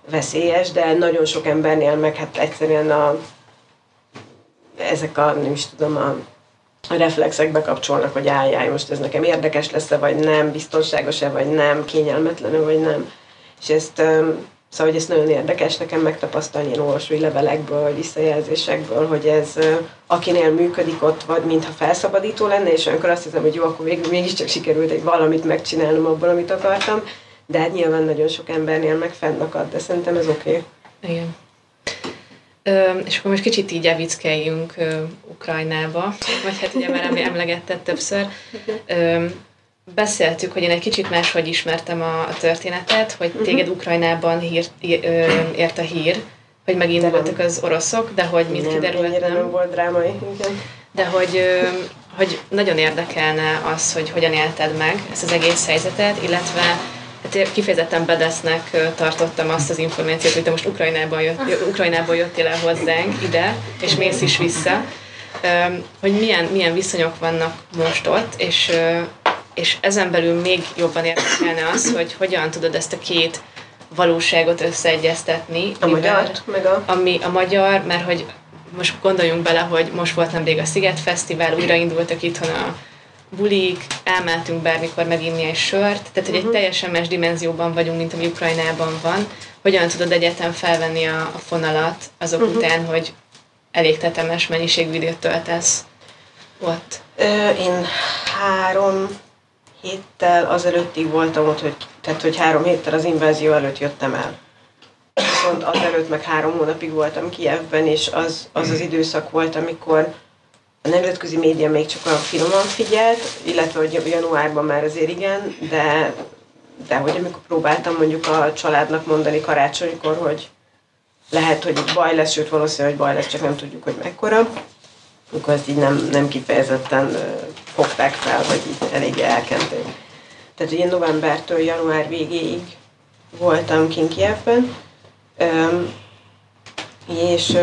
veszélyes, de nagyon sok embernél meg hát egyszerűen a ezek a, nem is tudom, a a reflexek bekapcsolnak, hogy álljál, most ez nekem érdekes lesz-e, vagy nem, biztonságos-e, vagy nem, kényelmetlen vagy nem. És ezt, szóval, hogy ez nagyon érdekes nekem megtapasztalni ilyen olvasói levelekből, visszajelzésekből, hogy ez akinél működik ott, vagy mintha felszabadító lenne, és olyankor azt hiszem, hogy jó, akkor végül mégiscsak sikerült egy valamit megcsinálnom abból, amit akartam, de hát nyilván nagyon sok embernél meg fennakad, de szerintem ez oké. Okay. Igen. Ö, és akkor most kicsit így evickeljünk Ukrajnába, vagy hát ugye már emlegetted többször. Ö, beszéltük, hogy én egy kicsit máshogy ismertem a, a történetet, hogy uh-huh. téged Ukrajnában hír, ö, ért a hír, hogy megindultak az oroszok, de hogy mit kiderült nem. nem volt drámai, igen. De hogy, ö, hogy nagyon érdekelne az, hogy hogyan élted meg ezt az egész helyzetet, illetve hát kifejezetten bedesznek tartottam azt az információt, hogy te most Ukrajnából, jött, Ukrajnából jöttél el hozzánk ide, és mész is vissza, hogy milyen, milyen viszonyok vannak most ott, és, és ezen belül még jobban érdekelne az, hogy hogyan tudod ezt a két valóságot összeegyeztetni. A magyar, meg a... Ami a magyar, mert hogy most gondoljunk bele, hogy most volt nemrég a Sziget Fesztivál, újraindultak itthon a bulik, elmentünk bármikor meginni egy sört, tehát hogy egy mhm. teljesen más dimenzióban vagyunk, mint ami Ukrajnában van. Hogyan tudod egyetem felvenni a, a fonalat azok uh-huh. után, hogy elég tetemes mennyiségű időt töltesz ott? Ö, én három héttel azelőttig voltam ott, hogy, tehát hogy három héttel az invázió előtt jöttem el. Viszont azelőtt meg három hónapig voltam Kievben, és az az, az időszak volt, amikor a nemzetközi média még csak olyan finoman figyelt, illetve hogy januárban már azért igen, de, de hogy amikor próbáltam mondjuk a családnak mondani karácsonykor, hogy lehet, hogy baj lesz, sőt valószínűleg, hogy baj lesz, csak nem tudjuk, hogy mekkora, akkor ezt így nem, nem kifejezetten fogták fel, vagy így eléggé elkenték. Tehát én novembertől január végéig voltam Kinkievben, és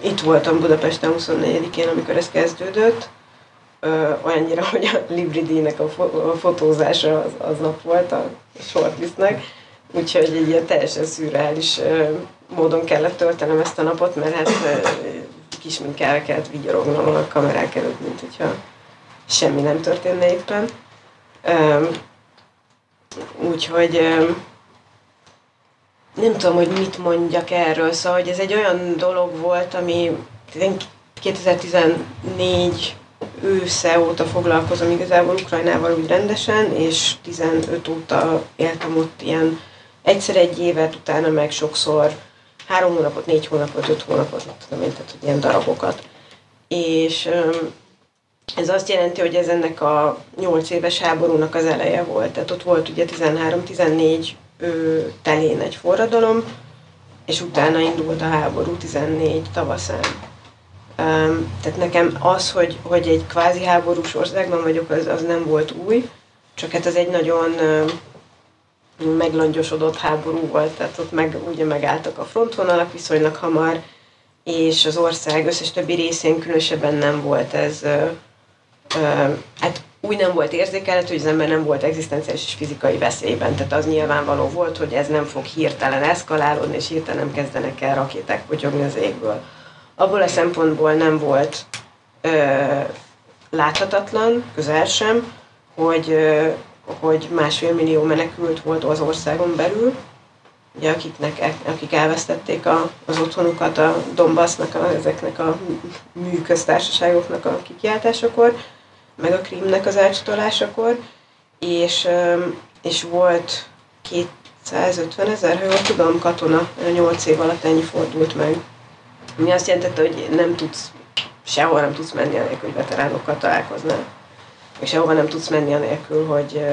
itt voltam Budapesten 24-én, amikor ez kezdődött, ö, olyannyira, hogy a Libri-díjnek a, fo- a fotózása az, aznap volt a shortlistnek, úgyhogy egy ilyen teljesen szürreális ö, módon kellett töltenem ezt a napot, mert hát ö, kis minkára kellett vigyorognom a kamerák előtt, mint hogyha semmi nem történne éppen. Úgyhogy nem tudom, hogy mit mondjak erről, szóval hogy ez egy olyan dolog volt, ami 2014 ősze óta foglalkozom igazából Ukrajnával úgy rendesen, és 15 óta éltem ott ilyen egyszer egy évet, utána meg sokszor három hónapot, négy hónapot, öt hónapot, nem tudom én, tehát ilyen darabokat. És ez azt jelenti, hogy ez ennek a nyolc éves háborúnak az eleje volt. Tehát ott volt ugye 13-14 ő, telén egy forradalom, és utána indult a háború 14 tavaszán. Um, tehát nekem az, hogy, hogy egy kvázi háborús országban vagyok, az, az nem volt új, csak hát ez egy nagyon um, meglangyosodott háború volt, tehát ott meg, ugye megálltak a frontvonalak viszonylag hamar, és az ország összes többi részén különösebben nem volt ez, uh, uh, hát úgy nem volt érzékelhető, hogy az ember nem volt egzisztenciális és fizikai veszélyben. Tehát az nyilvánvaló volt, hogy ez nem fog hirtelen eszkalálódni, és hirtelen nem kezdenek el rakéták potyogni az égből. Abból a szempontból nem volt ö, láthatatlan, közel sem, hogy, ö, hogy másfél millió menekült volt az országon belül, ugye, akiknek, akik elvesztették a, az otthonukat a Donbassnak, a, ezeknek a műköztársaságoknak a kikiáltásakor meg a Krímnek az elcsatolásakor, és, és volt 250 ezer, ha jól tudom, katona 8 év alatt ennyi fordult meg. Mi azt jelentette, hogy nem tudsz, sehol nem tudsz menni anélkül, hogy veteránokkal találkoznál. És sehova nem tudsz menni anélkül, hogy,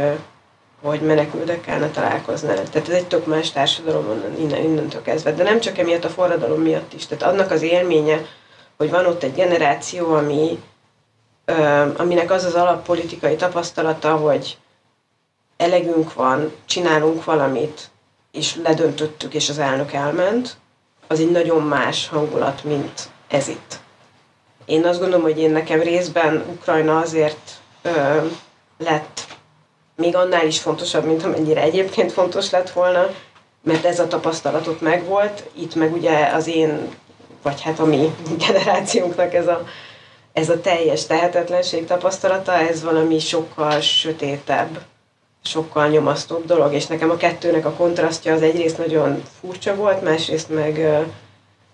hogy menekültekkel ne találkoznál. Tehát ez egy tök más társadalom innen, innentől kezdve. De nem csak emiatt a forradalom miatt is. Tehát annak az élménye, hogy van ott egy generáció, ami, aminek az az alappolitikai tapasztalata, hogy elegünk van, csinálunk valamit, és ledöntöttük, és az elnök elment, az egy nagyon más hangulat, mint ez itt. Én azt gondolom, hogy én nekem részben Ukrajna azért ö, lett még annál is fontosabb, mint amennyire egyébként fontos lett volna, mert ez a tapasztalatot megvolt, itt meg ugye az én vagy hát a mi generációnknak ez a, ez a teljes tehetetlenség tapasztalata, ez valami sokkal sötétebb, sokkal nyomasztóbb dolog, és nekem a kettőnek a kontrasztja az egyrészt nagyon furcsa volt, másrészt meg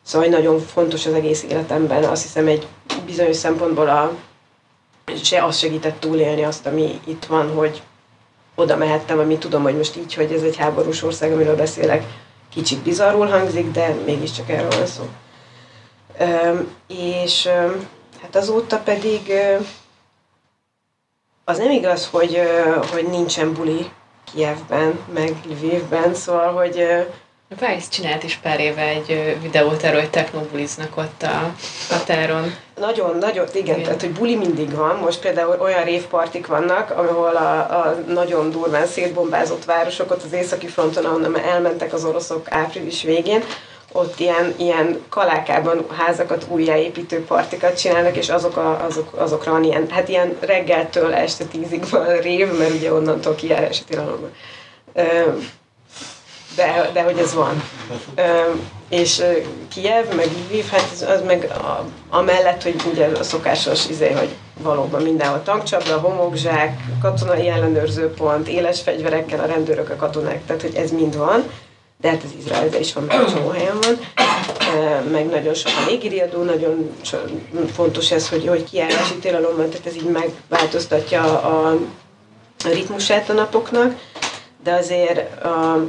szóval nagyon fontos az egész életemben. Azt hiszem egy bizonyos szempontból a, se az segített túlélni azt, ami itt van, hogy oda mehettem, ami tudom, hogy most így, hogy ez egy háborús ország, amiről beszélek, kicsit bizarrul hangzik, de mégiscsak erről van szó. Üm, és üm, hát azóta pedig az nem igaz, hogy, hogy nincsen buli Kievben, meg Lvivben, szóval, hogy Vice csinált is pár éve egy videót erről, hogy technobuliznak ott a határon. Nagyon, nagyon, igen, igen, tehát hogy buli mindig van. Most például olyan révpartik vannak, ahol a, a nagyon durván szétbombázott városok ott az északi fronton, ahonnan elmentek az oroszok április végén, ott ilyen, ilyen kalákában házakat újjáépítő partikat csinálnak, és azok a, azok, azokra van ilyen, hát ilyen reggeltől este tízig van rév, mert ugye onnantól kijárási tilalom de, de hogy ez van. és Kiev, meg Lviv, hát az, az meg a, amellett, hogy ugye a szokásos izé, hogy valóban mindenhol tankcsapda, homokzsák, katonai ellenőrzőpont, éles fegyverekkel a rendőrök, a katonák, tehát hogy ez mind van, de hát az Izraelben is van, meg csomó helyen van, meg nagyon sok a légiriadó, nagyon fontos ez, hogy, hogy kiállási tilalom van, tehát ez így megváltoztatja a, ritmusát a napoknak, de azért a,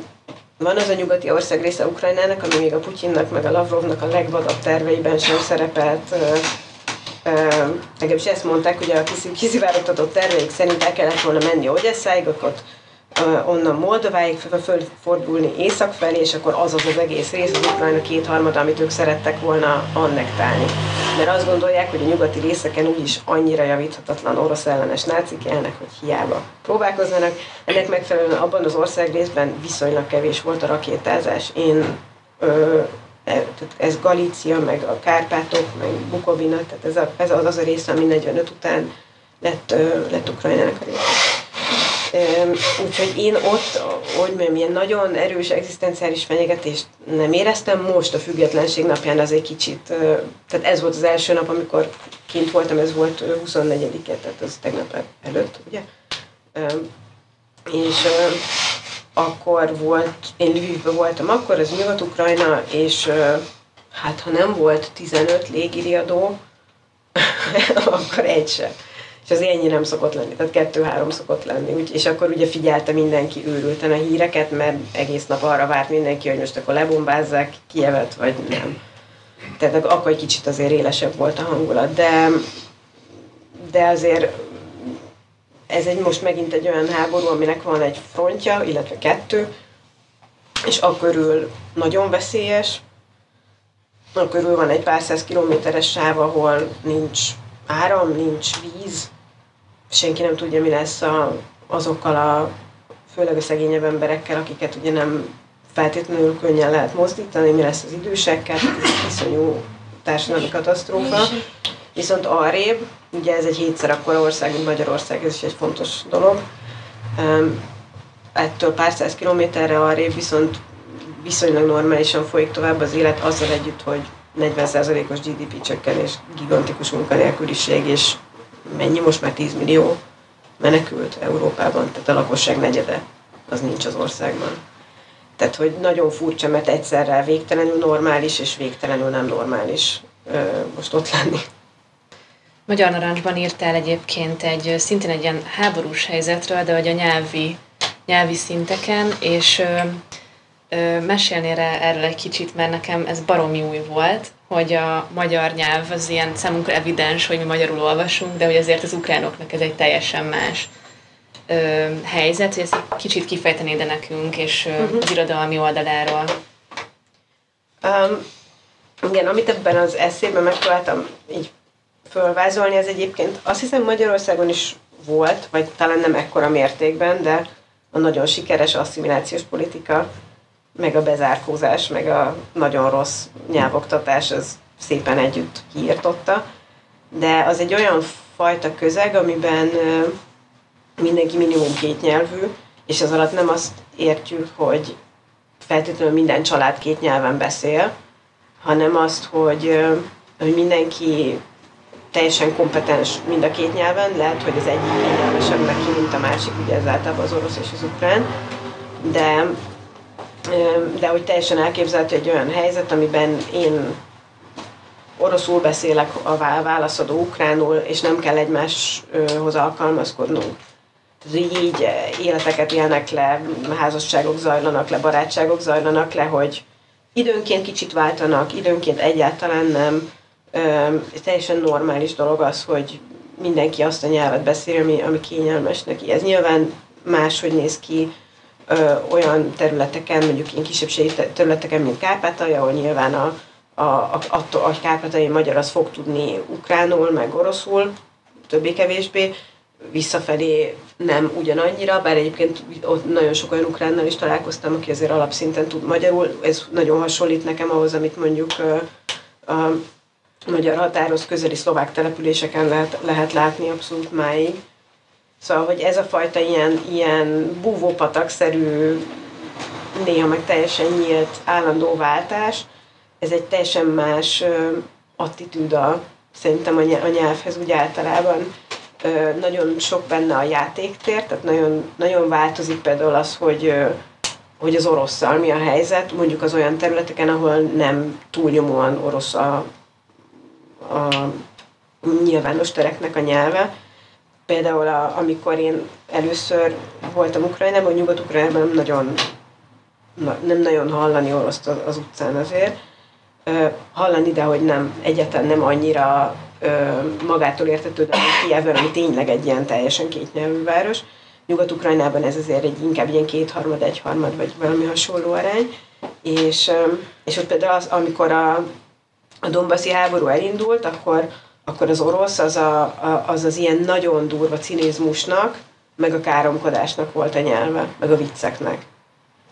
van az a nyugati ország része Ukrajnának, ami még a Putyinnak, meg a Lavrovnak a legvadabb terveiben sem szerepelt. Legalábbis ezt mondták, hogy a kiszivárogtatott terveik szerint el kellett volna menni Odesszáig, akkor ott onnan Moldováig fölfordulni észak felé, és akkor az az az egész rész, az Ukrajna kétharmada, amit ők szerettek volna annektálni. Mert azt gondolják, hogy a nyugati részeken úgyis annyira javíthatatlan orosz ellenes nácik élnek, hogy hiába próbálkoznának. Ennek megfelelően abban az ország részben viszonylag kevés volt a rakétázás. Én ö, e, ez Galícia, meg a Kárpátok, meg Bukovina, tehát ez, a, ez az az a része, ami 45 után lett, ö, lett Ukrajnának a része. Úgyhogy én ott, hogy mondjam, ilyen nagyon erős egzisztenciális fenyegetést nem éreztem. Most a függetlenség napján az egy kicsit, tehát ez volt az első nap, amikor kint voltam, ez volt 24-e, tehát az tegnap előtt, ugye? És akkor volt, én Lvivben voltam akkor, ez Nyugat-Ukrajna, és hát ha nem volt 15 légiriadó, akkor egy sem és az ennyi nem szokott lenni, tehát kettő-három szokott lenni. Úgy, és akkor ugye figyelte mindenki őrülten a híreket, mert egész nap arra várt mindenki, hogy most akkor lebombázzák Kievet, vagy nem. Tehát akkor egy kicsit azért élesebb volt a hangulat, de, de azért ez egy most megint egy olyan háború, aminek van egy frontja, illetve kettő, és akkor nagyon veszélyes, akkor van egy pár száz kilométeres sáv, ahol nincs áram, nincs víz, senki nem tudja, mi lesz a, azokkal a, főleg a szegényebb emberekkel, akiket ugye nem feltétlenül könnyen lehet mozdítani, mi lesz az idősekkel, ez iszonyú társadalmi katasztrófa. Viszont arrébb, ugye ez egy hétszer akkora ország, mint Magyarország, ez is egy fontos dolog. Ettől pár száz kilométerre arrébb viszont viszonylag normálisan folyik tovább az élet azzal együtt, hogy 40%-os GDP csökkenés, gigantikus munkanélküliség, és mennyi most már 10 millió menekült Európában, tehát a lakosság negyede az nincs az országban. Tehát, hogy nagyon furcsa, mert egyszerre végtelenül normális és végtelenül nem normális most ott lenni. Magyar Narancsban írtál egyébként egy szintén egy ilyen háborús helyzetről, de hogy a nyelvi, nyelvi szinteken, és ö, ö, mesélnél erről egy kicsit, mert nekem ez baromi új volt, hogy a magyar nyelv az ilyen számunkra evidens, hogy mi magyarul olvasunk, de hogy azért az ukránoknak ez egy teljesen más ö, helyzet, hogy ezt egy kicsit kifejtenéd de nekünk, és ö, uh-huh. az irodalmi oldaláról. Um, igen, amit ebben az eszében megpróbáltam így fölvázolni, ez egyébként azt hiszem Magyarországon is volt, vagy talán nem ekkora mértékben, de a nagyon sikeres asszimilációs politika meg a bezárkózás, meg a nagyon rossz nyelvoktatás, az szépen együtt kiirtotta. De az egy olyan fajta közeg, amiben mindenki minimum két nyelvű, és az alatt nem azt értjük, hogy feltétlenül minden család két nyelven beszél, hanem azt, hogy, hogy mindenki teljesen kompetens mind a két nyelven, lehet, hogy az egyik kényelmesebb neki, mint a másik, ugye ez általában az orosz és az ukrán, de, de hogy teljesen elképzelhető egy olyan helyzet, amiben én oroszul beszélek a válaszadó ukránul, és nem kell egymáshoz alkalmazkodnunk. Tehát így, életeket élnek le, házasságok zajlanak le, barátságok zajlanak le, hogy időnként kicsit váltanak, időnként egyáltalán nem, teljesen normális dolog az, hogy mindenki azt a nyelvet beszél, ami, ami kényelmes neki. Ez nyilván máshogy néz ki ö, olyan területeken, mondjuk én kisebbségi területeken, mint Kárpátalja, ahol nyilván a, a, a, attól, a kárpátai magyar az fog tudni ukránul, meg oroszul, többé-kevésbé, visszafelé nem ugyanannyira, bár egyébként ott nagyon sok olyan ukránnal is találkoztam, aki azért alapszinten tud magyarul, ez nagyon hasonlít nekem ahhoz, amit mondjuk a, a magyar határhoz közeli szlovák településeken lehet, lehet látni abszolút máig. Szóval, hogy ez a fajta ilyen, ilyen búvópatak-szerű, néha meg teljesen nyílt állandó váltás, ez egy teljesen más attitűda szerintem a nyelvhez úgy általában. Nagyon sok benne a játéktér, tehát nagyon, nagyon változik például az, hogy hogy az orosszal mi a helyzet, mondjuk az olyan területeken, ahol nem túlnyomóan orosz a a nyilvános tereknek a nyelve. Például a, amikor én először voltam Ukrajnában, Nyugat-Ukrajnában nem nagyon, nem nagyon hallani oroszt az, az utcán azért. Hallani, de hogy nem, egyáltalán nem annyira magától értetődő, mint Kievben, ami tényleg egy ilyen teljesen kétnyelvű város. Nyugat-Ukrajnában ez azért egy inkább ilyen kétharmad, egyharmad, vagy valami hasonló arány. És, és ott például az, amikor a, a Dombaszi háború elindult, akkor, akkor az orosz az, a, a, az az ilyen nagyon durva cinizmusnak, meg a káromkodásnak volt a nyelve, meg a vicceknek.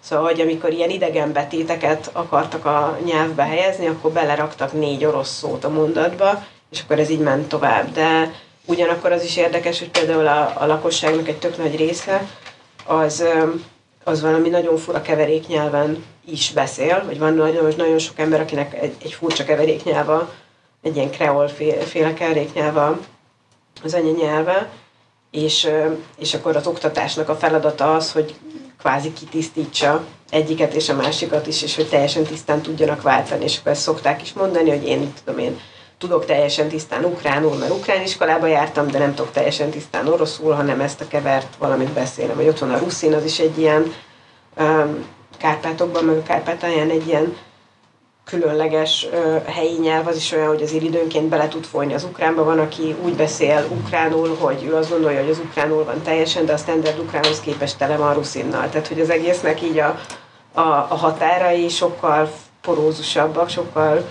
Szóval, hogy amikor ilyen idegen betéteket akartak a nyelvbe helyezni, akkor beleraktak négy orosz szót a mondatba, és akkor ez így ment tovább. De ugyanakkor az is érdekes, hogy például a, a lakosságnak egy tök nagy része az, az valami nagyon fura keveréknyelven is beszél, vagy van nagyon, nagyon sok ember, akinek egy, egy furcsa keveréknyelva, egy ilyen kreol féle keveréknyelva az anyanyelve, és, és akkor az oktatásnak a feladata az, hogy kvázi kitisztítsa egyiket és a másikat is, és hogy teljesen tisztán tudjanak váltani, és akkor ezt szokták is mondani, hogy én, tudom én, tudok teljesen tisztán ukránul, mert ukrán iskolába jártam, de nem tudok teljesen tisztán oroszul, hanem ezt a kevert valamit beszélem. Vagy ott van a ruszin, az is egy ilyen um, Kárpátokban, meg a Kárpátalján egy ilyen különleges helyi nyelv, az is olyan, hogy az időnként bele tud folyni az ukránba. Van, aki úgy beszél ukránul, hogy ő azt gondolja, hogy az ukránul van teljesen, de a standard ukránhoz képest tele van ruszinnal. Tehát, hogy az egésznek így a, a, a határai sokkal porózusabbak, sokkal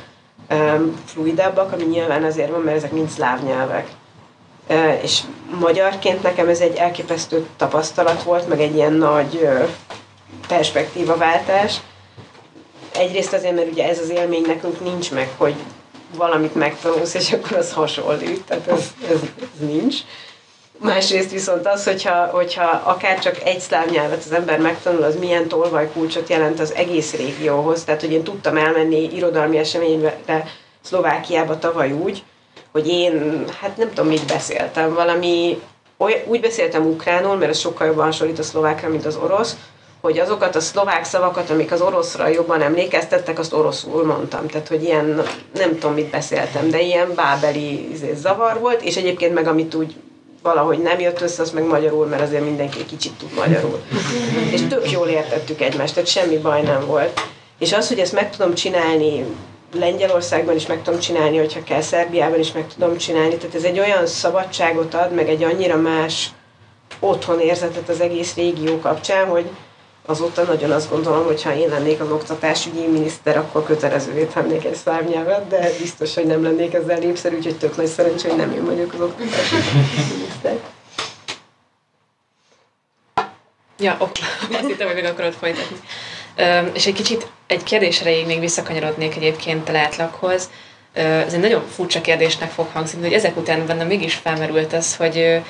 um, fluidabbak, ami nyilván azért van, mert ezek mind szláv nyelvek. Uh, és magyarként nekem ez egy elképesztő tapasztalat volt, meg egy ilyen nagy uh, perspektívaváltás. Egyrészt azért, mert ugye ez az élmény nekünk nincs meg, hogy valamit megtanulsz, és akkor az hasonlít, tehát ez, ez, ez nincs. Másrészt viszont az, hogyha, hogyha akár csak egy szláv nyelvet az ember megtanul, az milyen tolvajkulcsot jelent az egész régióhoz. Tehát, hogy én tudtam elmenni irodalmi eseményre Szlovákiába tavaly úgy, hogy én, hát nem tudom, mit beszéltem, valami, oly, úgy beszéltem ukránul, mert ez sokkal jobban hasonlít a szlovákra, mint az orosz, hogy azokat a szlovák szavakat, amik az oroszra jobban emlékeztettek, azt oroszul mondtam. Tehát, hogy ilyen, nem tudom, mit beszéltem, de ilyen bábeli izé, zavar volt, és egyébként meg amit úgy valahogy nem jött össze, az meg magyarul, mert azért mindenki kicsit tud magyarul. És tök jól értettük egymást, tehát semmi baj nem volt. És az, hogy ezt meg tudom csinálni Lengyelországban is meg tudom csinálni, hogyha kell, Szerbiában is meg tudom csinálni. Tehát ez egy olyan szabadságot ad, meg egy annyira más otthon érzetet az egész régió kapcsán, hogy, azóta nagyon azt gondolom, hogy ha én lennék az oktatásügyi miniszter, akkor kötelezővé tennék egy szláv nyelvet, de biztos, hogy nem lennék ezzel népszerű, úgyhogy tök nagy szerencsé, hogy nem én vagyok az oktatásügyi miniszter. Ja, ok. azt hittem, hogy meg akarod folytatni. és egy kicsit egy kérdésre még visszakanyarodnék egyébként a látlakhoz. ez egy nagyon furcsa kérdésnek fog hangzni, hogy ezek után bennem mégis felmerült az, hogy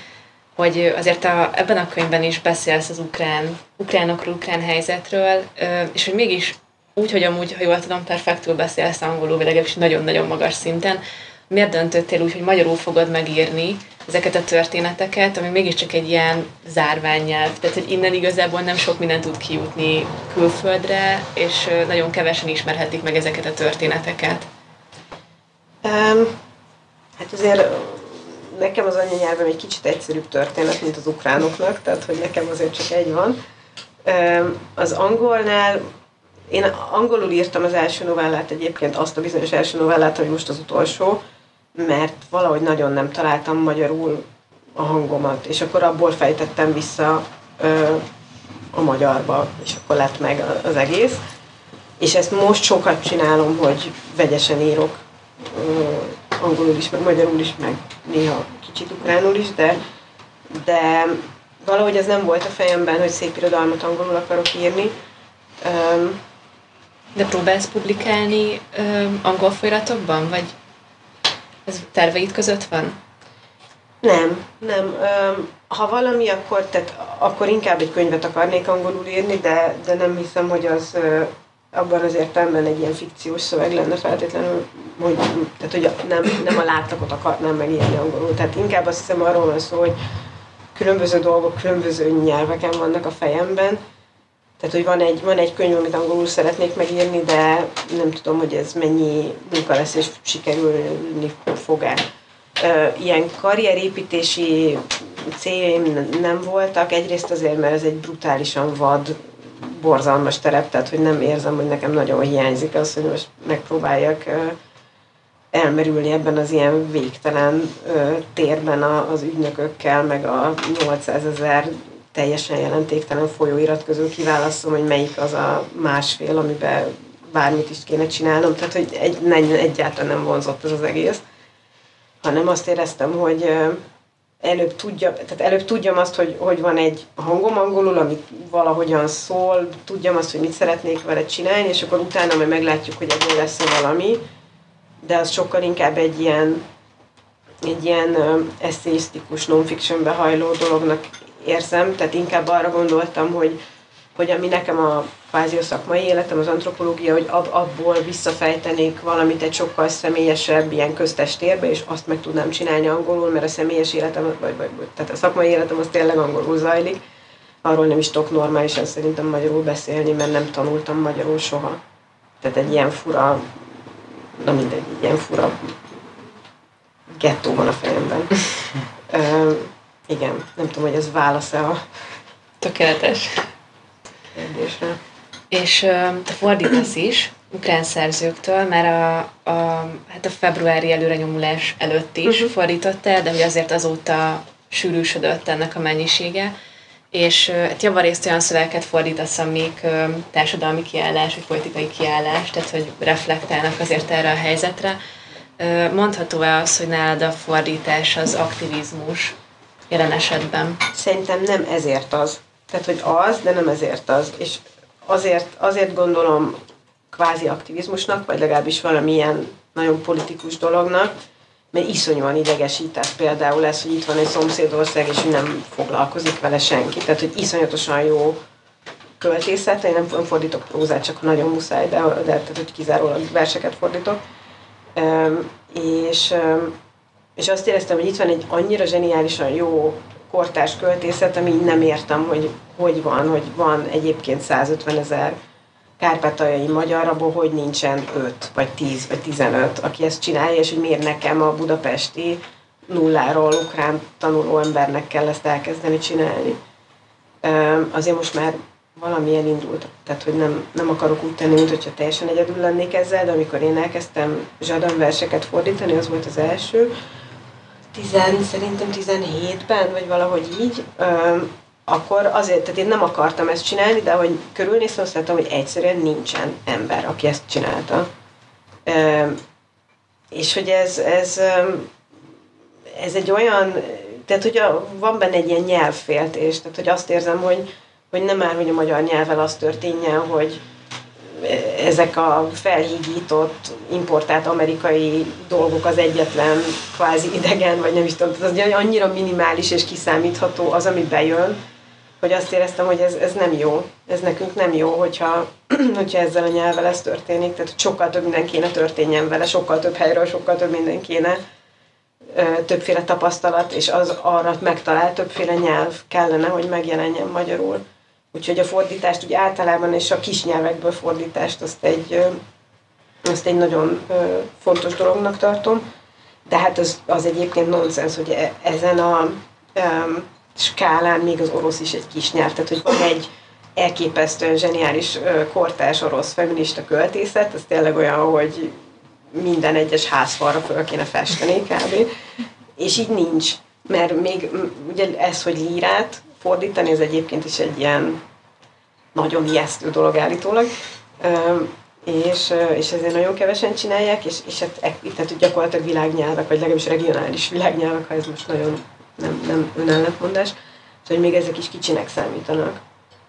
hogy azért a, ebben a könyvben is beszélsz az ukrán, ukránokról, ukrán helyzetről, és hogy mégis úgy, hogy amúgy, ha jól tudom, perfektül beszélsz angolul, vagy legalábbis nagyon-nagyon magas szinten, miért döntöttél úgy, hogy magyarul fogod megírni ezeket a történeteket, ami mégiscsak egy ilyen zárványnyelv, tehát hogy innen igazából nem sok minden tud kijutni külföldre, és nagyon kevesen ismerhetik meg ezeket a történeteket. Um, hát azért nekem az anyanyelvem egy kicsit egyszerűbb történet, mint az ukránoknak, tehát hogy nekem azért csak egy van. Az angolnál én angolul írtam az első novellát egyébként, azt a bizonyos első novellát, ami most az utolsó, mert valahogy nagyon nem találtam magyarul a hangomat, és akkor abból fejtettem vissza a magyarba, és akkor lett meg az egész. És ezt most sokat csinálom, hogy vegyesen írok angolul is, meg magyarul is, meg néha kicsit ukránul is, de, de valahogy ez nem volt a fejemben, hogy szép irodalmat angolul akarok írni. Um, de próbálsz publikálni um, angol folyamatokban, vagy ez terveid között van? Nem, nem. Ha valami, akkor, tehát, akkor inkább egy könyvet akarnék angolul írni, de, de nem hiszem, hogy az abban az értelemben egy ilyen fikciós szöveg lenne feltétlenül, hogy, tehát, hogy nem, nem a látlakot akarnám megírni angolul. Tehát inkább azt hiszem arról van szó, hogy különböző dolgok különböző nyelveken vannak a fejemben, tehát, hogy van egy, van egy könyv, amit angolul szeretnék megírni, de nem tudom, hogy ez mennyi munka lesz, és sikerülni fog-e. Ilyen karrierépítési céljaim nem voltak. Egyrészt azért, mert ez egy brutálisan vad, borzalmas terep, tehát hogy nem érzem, hogy nekem nagyon hiányzik az, hogy most megpróbáljak elmerülni ebben az ilyen végtelen térben az ügynökökkel, meg a 800 ezer teljesen jelentéktelen folyóirat közül kiválasztom, hogy melyik az a másfél, amiben bármit is kéne csinálnom. Tehát, hogy egy, egyáltalán nem vonzott ez az egész. Hanem azt éreztem, hogy előbb, tudja, tehát előbb tudjam azt, hogy, hogy van egy hangom angolul, amit valahogyan szól, tudjam azt, hogy mit szeretnék vele csinálni, és akkor utána majd meglátjuk, hogy ebből lesz valami, de az sokkal inkább egy ilyen egy ilyen eszéisztikus, non-fictionbe hajló dolognak érzem, tehát inkább arra gondoltam, hogy, hogy ami nekem a kvázi a szakmai életem, az antropológia, hogy ab, abból visszafejtenék valamit egy sokkal személyesebb, ilyen köztes térbe, és azt meg tudnám csinálni angolul, mert a személyes életem, vagy, vagy, tehát a szakmai életem az tényleg angolul zajlik. Arról nem is tudok normálisan szerintem magyarul beszélni, mert nem tanultam magyarul soha. Tehát egy ilyen fura, na mindegy, ilyen fura gettó van a fejemben. Igen, nem tudom, hogy ez válasz-e a tökéletes kérdésre. És te fordítasz is ukrán szerzőktől, mert a, a, hát a februári előrenyomulás előtt is uh-huh. fordítottál, de hogy azért azóta sűrűsödött ennek a mennyisége, és hát javarészt olyan szövegeket fordítasz, amik társadalmi kiállás, vagy politikai kiállás, tehát hogy reflektálnak azért erre a helyzetre. Mondható-e az, hogy nálad a fordítás az aktivizmus, jelen esetben? Szerintem nem ezért az. Tehát, hogy az, de nem ezért az. És azért, azért gondolom kvázi aktivizmusnak, vagy legalábbis valamilyen nagyon politikus dolognak, mert iszonyúan idegesített például ez, hogy itt van egy szomszédország, és nem foglalkozik vele senki. Tehát, hogy iszonyatosan jó költészet, én nem fordítok prózát, csak nagyon muszáj, de, de tehát, hogy kizárólag verseket fordítok. Um, és um, és azt éreztem, hogy itt van egy annyira zseniálisan jó kortárs költészet, ami nem értem, hogy hogy van, hogy van egyébként 150 ezer kárpátaljai magyar, abból hogy nincsen 5, vagy 10, vagy 15, aki ezt csinálja, és hogy miért nekem a budapesti nulláról ukrán tanuló embernek kell ezt elkezdeni csinálni. Azért most már valamilyen indult. Tehát, hogy nem, nem akarok úgy tenni, mint hogyha teljesen egyedül lennék ezzel, de amikor én elkezdtem zsadan verseket fordítani, az volt az első, tizen, szerintem 17-ben, vagy valahogy így, öm, akkor azért, tehát én nem akartam ezt csinálni, de hogy körülnéztem, azt láttam, hogy egyszerűen nincsen ember, aki ezt csinálta. Öm, és hogy ez, ez, ez egy olyan, tehát hogy a, van benne egy ilyen nyelvféltés, tehát hogy azt érzem, hogy, hogy nem már, hogy a magyar nyelvvel az történjen, hogy, ezek a felhígított, importált amerikai dolgok az egyetlen kvázi idegen, vagy nem is tudom, az annyira minimális és kiszámítható az, ami bejön, hogy azt éreztem, hogy ez, ez nem jó, ez nekünk nem jó, hogyha, hogyha ezzel a nyelvvel ez történik, tehát sokkal több minden kéne történjen vele, sokkal több helyről, sokkal több minden kéne, többféle tapasztalat, és az arra megtalált többféle nyelv kellene, hogy megjelenjen magyarul. Úgyhogy a fordítást úgy általában és a kis nyelvekből fordítást azt egy, azt egy nagyon fontos dolognak tartom. De hát az, az egyébként nonsens, hogy e, ezen a um, skálán még az orosz is egy kis nyelv. Tehát, hogy van egy elképesztően zseniális kortárs orosz feminista költészet, ez tényleg olyan, hogy minden egyes házfalra föl kéne festeni kb. És így nincs. Mert még ugye ez, hogy lírát fordítani, ez egyébként is egy ilyen nagyon ijesztő dolog állítólag. És, és ezért nagyon kevesen csinálják, és, és hát, e, tehát gyakorlatilag világnyelvek, vagy legalábbis regionális világnyelvek, ha ez most nagyon nem, nem önellentmondás, és hogy még ezek is kicsinek számítanak.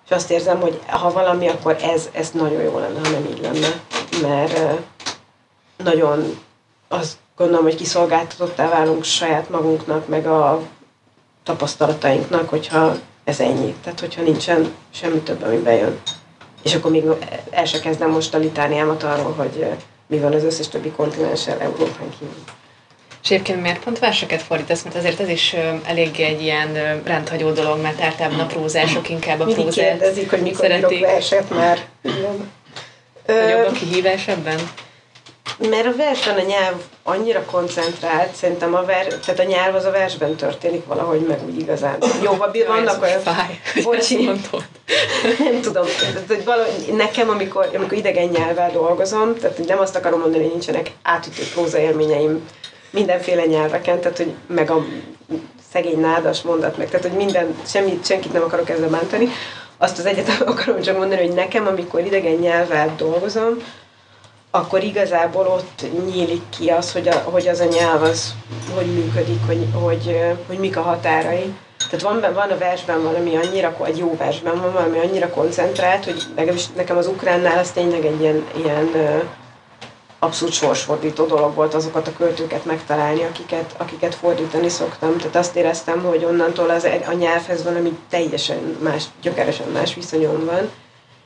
És azt érzem, hogy ha valami, akkor ez, ez nagyon jó lenne, ha nem így lenne. Mert nagyon azt gondolom, hogy kiszolgáltatottá válunk saját magunknak, meg a tapasztalatainknak, hogyha ez ennyi. Tehát, hogyha nincsen semmi több, ami bejön. És akkor még el se kezdem most a litániámat arról, hogy mi van az összes többi kontinenssel Európán kívül. És egyébként miért pont verseket fordítasz? Mert azért ez is eléggé egy ilyen rendhagyó dolog, mert általában a prózások inkább a prózát kérdezik, hogy mikor szeretik. verset már. Igen. Nagyobb a kihívás ebben? Mert a versen a nyelv annyira koncentrált, szerintem a, ver, tehát a nyelv az a versben történik valahogy meg úgy igazán. Jó, vannak olyan... Fáj, bocsi, nem tudom, hogy valahogy nekem, amikor, amikor idegen nyelvvel dolgozom, tehát nem azt akarom mondani, hogy nincsenek átütő próza élményeim mindenféle nyelveken, tehát hogy meg a szegény nádas mondat meg, tehát hogy minden, semmit, senkit nem akarok ezzel bántani. Azt az egyetem akarom csak mondani, hogy nekem, amikor idegen nyelvvel dolgozom, akkor igazából ott nyílik ki az, hogy, a, hogy az a nyelv az hogy működik, hogy, hogy, hogy mik a határai. Tehát van, van a versben valami annyira, egy jó versben van valami annyira koncentrált, hogy legalábbis nekem az ukránnál az tényleg egy ilyen, ilyen abszolút sorsfordító dolog volt azokat a költőket megtalálni, akiket, akiket fordítani szoktam. Tehát azt éreztem, hogy onnantól az, a nyelvhez valami teljesen más, gyökeresen más viszonyom van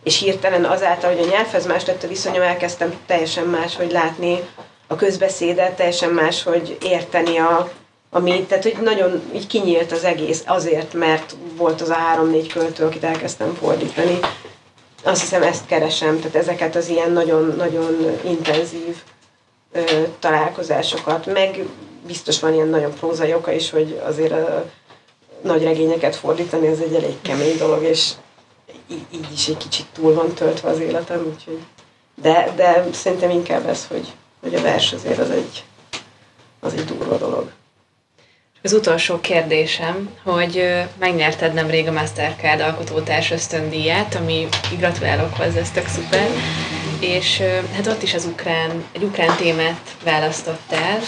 és hirtelen azáltal, hogy a nyelvhez más lett a viszonyom, elkezdtem teljesen más, hogy látni a közbeszédet, teljesen más, hogy érteni a, ami, tehát hogy nagyon így kinyílt az egész azért, mert volt az a három-négy költő, akit elkezdtem fordítani. Azt hiszem ezt keresem, tehát ezeket az ilyen nagyon-nagyon intenzív ö, találkozásokat, meg biztos van ilyen nagyon prózai oka is, hogy azért a nagy regényeket fordítani, ez egy elég kemény dolog, és így, is egy kicsit túl van töltve az életem, úgyhogy de, de szerintem inkább ez, hogy, hogy a vers azért az egy, az egy durva dolog. Az utolsó kérdésem, hogy megnyerted nemrég a Mastercard alkotótárs ösztöndíját, ami gratulálok hozzá, ez tök szuper, és hát ott is az ukrán, egy ukrán témát választottál,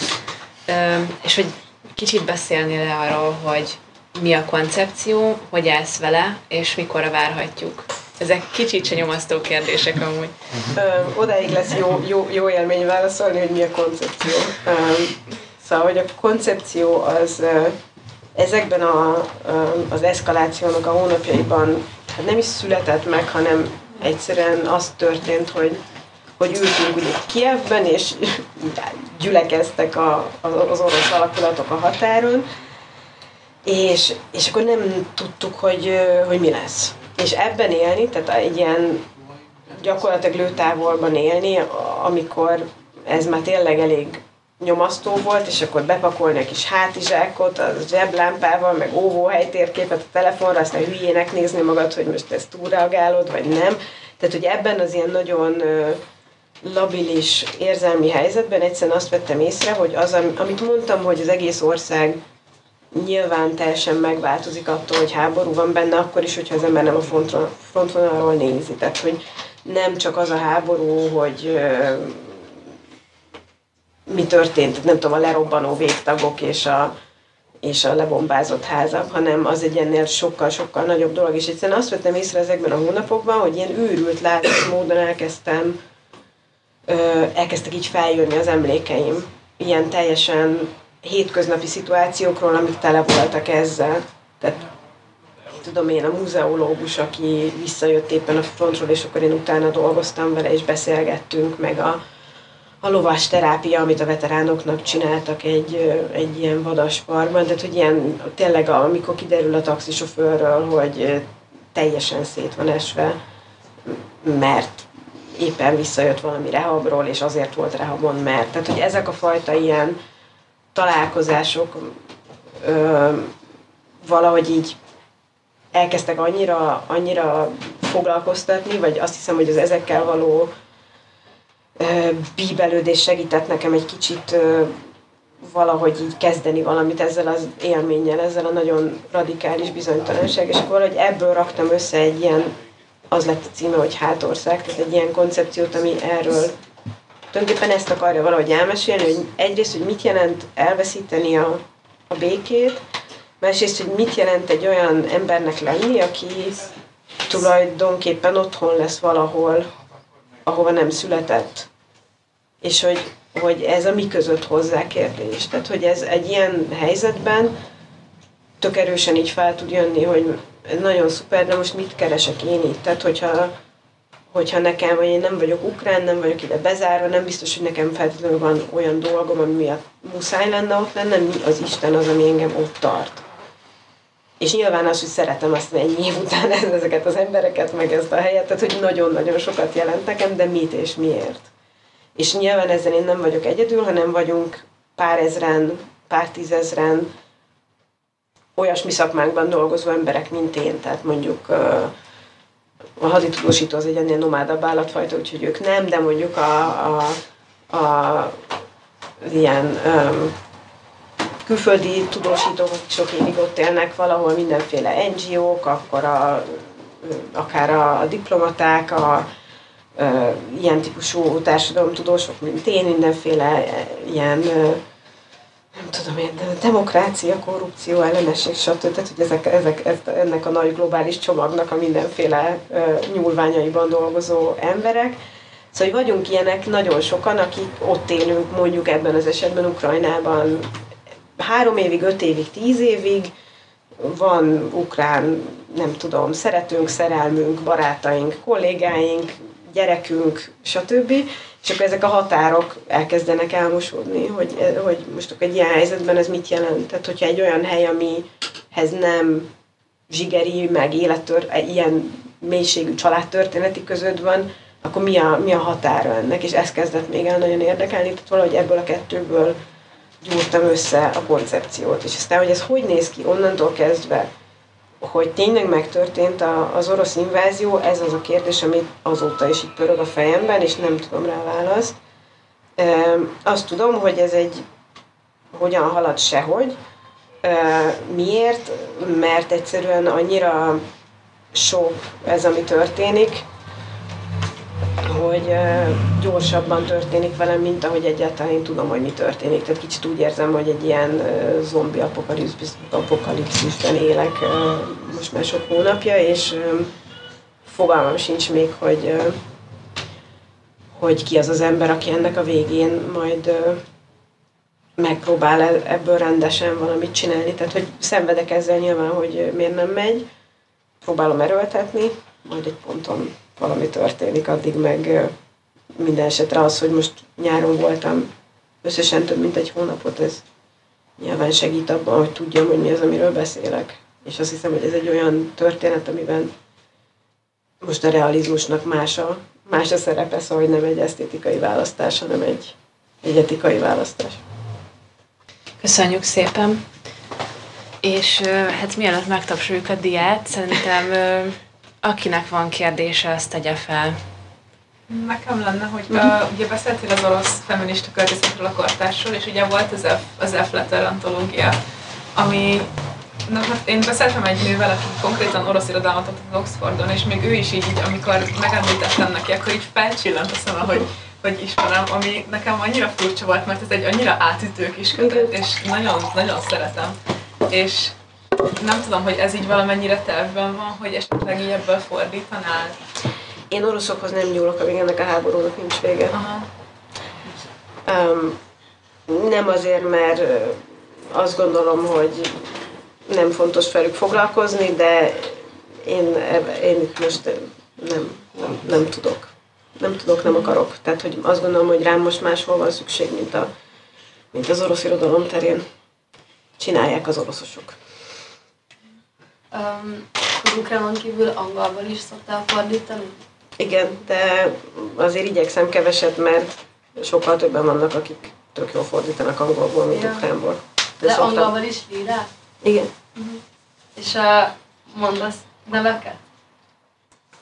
és hogy kicsit beszélnél arról, hogy mi a koncepció, hogy állsz vele, és mikorra várhatjuk? Ezek kicsit se nyomasztó kérdések amúgy. Ö, odáig lesz jó, jó, jó élmény válaszolni, hogy mi a koncepció. Ö, szóval, hogy a koncepció az ezekben a, az eszkalációnak a hónapjaiban hát nem is született meg, hanem egyszerűen az történt, hogy hogy ültünk ugye Kievben, és gyülekeztek a, az orosz alakulatok a határon, és, és akkor nem tudtuk, hogy, hogy mi lesz. És ebben élni, tehát egy ilyen gyakorlatilag lőtávolban élni, amikor ez már tényleg elég nyomasztó volt, és akkor bepakolni a kis hátizsákot, a zseblámpával, meg óvóhely térképet a telefonra, aztán hülyének nézni magad, hogy most ezt túlreagálod, vagy nem. Tehát, hogy ebben az ilyen nagyon labilis érzelmi helyzetben egyszerűen azt vettem észre, hogy az, amit mondtam, hogy az egész ország nyilván teljesen megváltozik attól, hogy háború van benne, akkor is, hogyha az ember nem a frontvonalról nézi. Tehát, hogy nem csak az a háború, hogy mi történt, nem tudom, a lerobbanó végtagok és a, és a lebombázott házak, hanem az egy ennél sokkal-sokkal nagyobb dolog. És egyszerűen azt vettem észre ezekben a hónapokban, hogy ilyen őrült látás módon elkezdtem, elkezdtek így feljönni az emlékeim. Ilyen teljesen hétköznapi szituációkról, amik tele voltak ezzel. Tehát tudom én, a muzeológus, aki visszajött éppen a frontról, és akkor én utána dolgoztam vele, és beszélgettünk, meg a, a lovas terápia, amit a veteránoknak csináltak egy, egy ilyen vadasparkban, tehát hogy ilyen tényleg amikor kiderül a taxisofőrről, hogy teljesen szét van esve, mert éppen visszajött valami rehabról, és azért volt rehabon, mert. Tehát, hogy ezek a fajta ilyen találkozások ö, valahogy így elkezdtek annyira, annyira foglalkoztatni, vagy azt hiszem, hogy az ezekkel való bíbelődés segített nekem egy kicsit valahogy így kezdeni valamit ezzel az élménnyel, ezzel a nagyon radikális bizonytalanság, és akkor valahogy ebből raktam össze egy ilyen, az lett a címe, hogy hátország, tehát egy ilyen koncepciót, ami erről tulajdonképpen ezt akarja valahogy elmesélni, hogy egyrészt, hogy mit jelent elveszíteni a, a békét, másrészt, hogy mit jelent egy olyan embernek lenni, aki tulajdonképpen otthon lesz valahol, ahova nem született. És hogy, hogy ez a mi között hozzá kérdés. Tehát, hogy ez egy ilyen helyzetben tök erősen így fel tud jönni, hogy nagyon szuper, de most mit keresek én itt? Tehát, hogyha, hogyha nekem, vagy én nem vagyok ukrán, nem vagyok ide bezárva, nem biztos, hogy nekem feltétlenül van olyan dolgom, ami miatt muszáj lenne ott lennem, mi az Isten az, ami engem ott tart. És nyilván az, hogy szeretem azt ennyi év után ezeket az embereket, meg ezt a helyet, tehát hogy nagyon-nagyon sokat jelent nekem, de mit és miért. És nyilván ezzel én nem vagyok egyedül, hanem vagyunk pár ezren, pár tízezren olyasmi szakmákban dolgozó emberek, mint én, tehát mondjuk a haditudósító az egy ennél nomádabb állatfajta, úgyhogy ők nem, de mondjuk a, a, a ilyen um, külföldi tudósítók, sok évig ott élnek valahol, mindenféle NGO-k, akkor a, akár a diplomaták, a ilyen típusú társadalomtudósok, mint én, mindenféle ilyen nem tudom én, demokrácia, korrupció, ellenesség, stb. Tehát, hogy ezek, ezek, ez, ennek a nagy globális csomagnak a mindenféle uh, nyúlványaiban dolgozó emberek. Szóval, hogy vagyunk ilyenek nagyon sokan, akik ott élünk, mondjuk ebben az esetben Ukrajnában három évig, öt évig, tíz évig, van ukrán, nem tudom, szeretünk, szerelmünk, barátaink, kollégáink, gyerekünk, stb. Akkor ezek a határok elkezdenek elmosódni, hogy, hogy most egy ilyen helyzetben ez mit jelent. Tehát, hogyha egy olyan hely, amihez nem zsigeri, meg élettör, ilyen mélységű családtörténeti között van, akkor mi a, mi a határa ennek, és ez kezdett még el nagyon érdekelni, tehát valahogy ebből a kettőből gyúrtam össze a koncepciót. És aztán, hogy ez hogy néz ki onnantól kezdve, hogy tényleg megtörtént a, az orosz invázió, ez az a kérdés, ami azóta is itt pörög a fejemben, és nem tudom rá választ. E, azt tudom, hogy ez egy hogyan halad sehogy. E, miért? Mert egyszerűen annyira sok ez, ami történik, hogy gyorsabban történik velem, mint ahogy egyáltalán én tudom, hogy mi történik. Tehát kicsit úgy érzem, hogy egy ilyen zombi apokalipszisben élek most már sok hónapja, és fogalmam sincs még, hogy, hogy ki az az ember, aki ennek a végén majd megpróbál ebből rendesen valamit csinálni. Tehát, hogy szenvedek ezzel nyilván, hogy miért nem megy, próbálom erőltetni, majd egy ponton valami történik, addig meg minden esetre az, hogy most nyáron voltam összesen több mint egy hónapot, ez nyilván segít abban, hogy tudjam, hogy mi az, amiről beszélek. És azt hiszem, hogy ez egy olyan történet, amiben most a realizmusnak más a, más a szerepe, szóval hogy nem egy esztétikai választás, hanem egy, egy etikai választás. Köszönjük szépen! És hát mielőtt megtapsoljuk a diát, szerintem Akinek van kérdése, azt tegye fel. Nekem lenne, hogy uh, ugye beszéltél az orosz feminista költészetről a kortársról, és ugye volt az F, az F letter antológia, ami Na, hát én beszéltem egy nővel, aki konkrétan orosz irodalmat adott Oxfordon, és még ő is így, így amikor megemlítettem neki, akkor így felcsillant a szeme, hogy, hogy ismerem, ami nekem annyira furcsa volt, mert ez egy annyira átütő kis kötet, és nagyon, nagyon szeretem. És nem tudom, hogy ez így valamennyire tervben van, hogy esetleg így ebből fordítanál? Én oroszokhoz nem nyúlok, amíg ennek a háborúnak nincs vége. Aha. Um, nem azért, mert azt gondolom, hogy nem fontos velük foglalkozni, de én, én itt most nem, nem, nem tudok. Nem tudok, nem akarok. Tehát, hogy azt gondolom, hogy rám most máshol van szükség, mint, a, mint az orosz irodalom terén. Csinálják az oroszosok. Um, az ukránon kívül angolból is szoktál fordítani? Igen, de azért igyekszem keveset, mert sokkal többen vannak, akik tök jól fordítanak angolból, mint ja. ukránból. De, de szoktam... angolból is lírál? Igen. Uh-huh. És uh, mondasz neveket?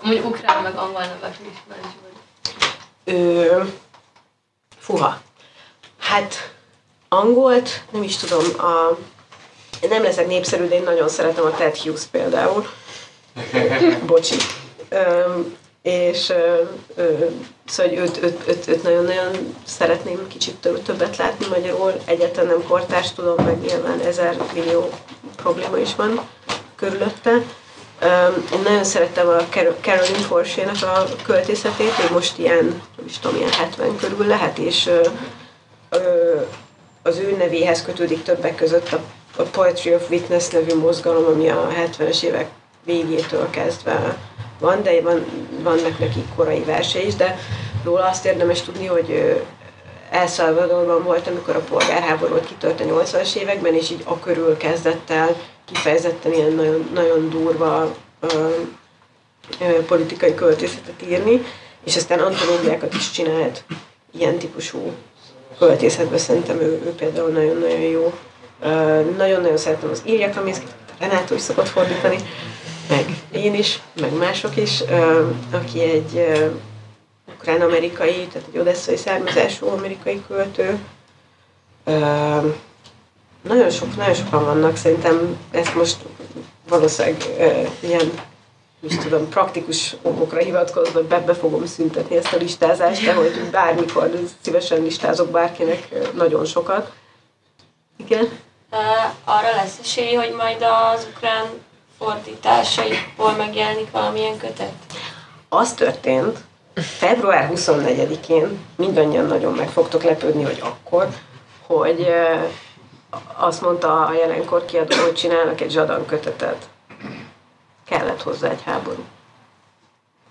Amúgy ukrán meg angol nevek is vagy. Ö, fuha. Hát angolt, nem is tudom, a, nem leszek népszerű, de én nagyon szeretem a Ted Hughes például. Bocsi. Ö, és ö, szóval őt, őt, őt, őt nagyon-nagyon szeretném kicsit többet látni magyarul. Egyáltalán nem kortárs tudom, meg nyilván ezer millió probléma is van körülötte. Én nagyon szerettem a Caroline Forsének a költészetét, ő most ilyen, nem is tudom, ilyen 70 körül lehet, és az ő nevéhez kötődik többek között a, a Poetry of Witness nevű mozgalom, ami a 70-es évek végétől kezdve van, de van, vannak neki korai verse is, de róla azt érdemes tudni, hogy El Salvadorban volt, amikor a polgárháború kitört a 80-as években, és így a körül kezdett el kifejezetten ilyen nagyon, nagyon durva ö, ö, politikai költészetet írni, és aztán antológiákat is csinált ilyen típusú költészetben, szerintem ő, ő például nagyon-nagyon jó. Nagyon-nagyon szeretem az Írja Kaminszkit, Renátó is szokott fordítani, meg én is, meg mások is, aki egy ukrán-amerikai, tehát egy odesszai származású amerikai költő. Nagyon, sok, nagyon sokan vannak, szerintem ezt most valószínűleg ilyen is tudom, praktikus okokra hivatkozva be, be fogom szüntetni ezt a listázást, de hogy bármikor szívesen listázok bárkinek nagyon sokat. Igen? Arra lesz esély, hogy majd az ukrán fordításaiból megjelenik valamilyen kötet? Az történt, február 24-én mindannyian nagyon meg fogtok lepődni, hogy akkor, hogy azt mondta a jelenkor kiadó, hogy csinálnak egy zsadan kötetet. Kellett hozzá egy háború.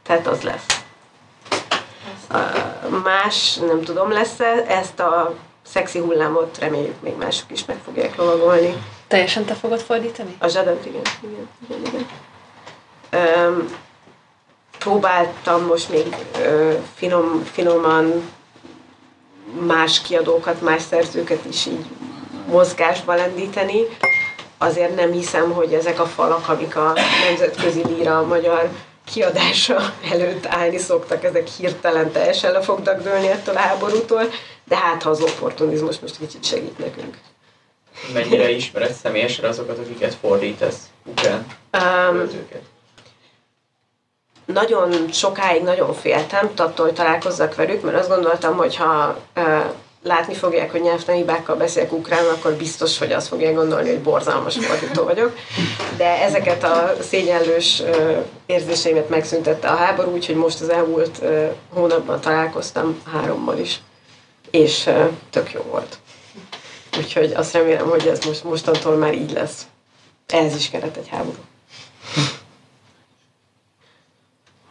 Tehát az lesz. Más, nem tudom, lesz-e, ezt a szexi hullámot reméljük még mások is meg fogják lovagolni. Teljesen te fogod fordítani? A zsadant, igen. igen, igen, igen. Um, próbáltam most még uh, finom, finoman más kiadókat, más szerzőket is így mozgásba lendíteni. Azért nem hiszem, hogy ezek a falak, amik a nemzetközi líra a magyar kiadása előtt állni szoktak, ezek hirtelen teljesen le fognak dőlni ettől a háborútól, de hát ha az opportunizmus most kicsit segít nekünk. Mennyire ismered személyesen azokat, akiket fordítasz ukrán um, költőket? Nagyon sokáig nagyon féltem attól, hogy találkozzak velük, mert azt gondoltam, hogy ha uh, látni fogják, hogy nyelvtani hibákkal beszélek ukrán, akkor biztos, hogy azt fogják gondolni, hogy borzalmas fordító vagyok. De ezeket a szégyenlős érzéseimet megszüntette a háború, úgyhogy most az elmúlt hónapban találkoztam hárommal is, és tök jó volt. Úgyhogy azt remélem, hogy ez most, mostantól már így lesz. Ez is kellett egy háború.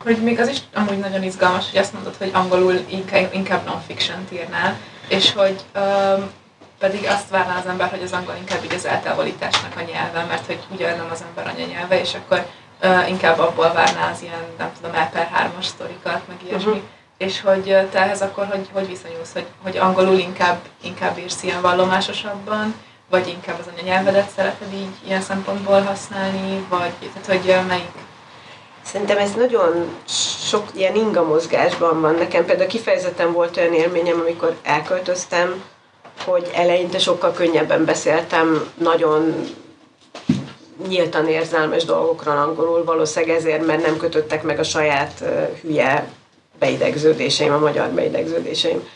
Hogy még az is amúgy nagyon izgalmas, hogy azt mondod, hogy angolul inkább, inkább non-fiction írnál, és hogy um, pedig azt várná az ember, hogy az angol inkább így az eltávolításnak a nyelve, mert hogy ugye nem az ember anyanyelve, és akkor uh, inkább abból várná az ilyen, nem tudom, El per 3-as sztorikat, meg ilyesmi. Uh-huh és hogy te ehhez akkor hogy, hogy viszonyulsz, hogy, hogy angolul inkább, inkább írsz ilyen vallomásosabban, vagy inkább az anyanyelvedet szereted így ilyen szempontból használni, vagy tehát hogy melyik? Szerintem ez nagyon sok ilyen inga mozgásban van. Nekem például kifejezetten volt olyan élményem, amikor elköltöztem, hogy eleinte sokkal könnyebben beszéltem, nagyon nyíltan érzelmes dolgokra angolul, valószínűleg ezért, mert nem kötöttek meg a saját hülye beidegződéseim, a magyar beidegződéseim.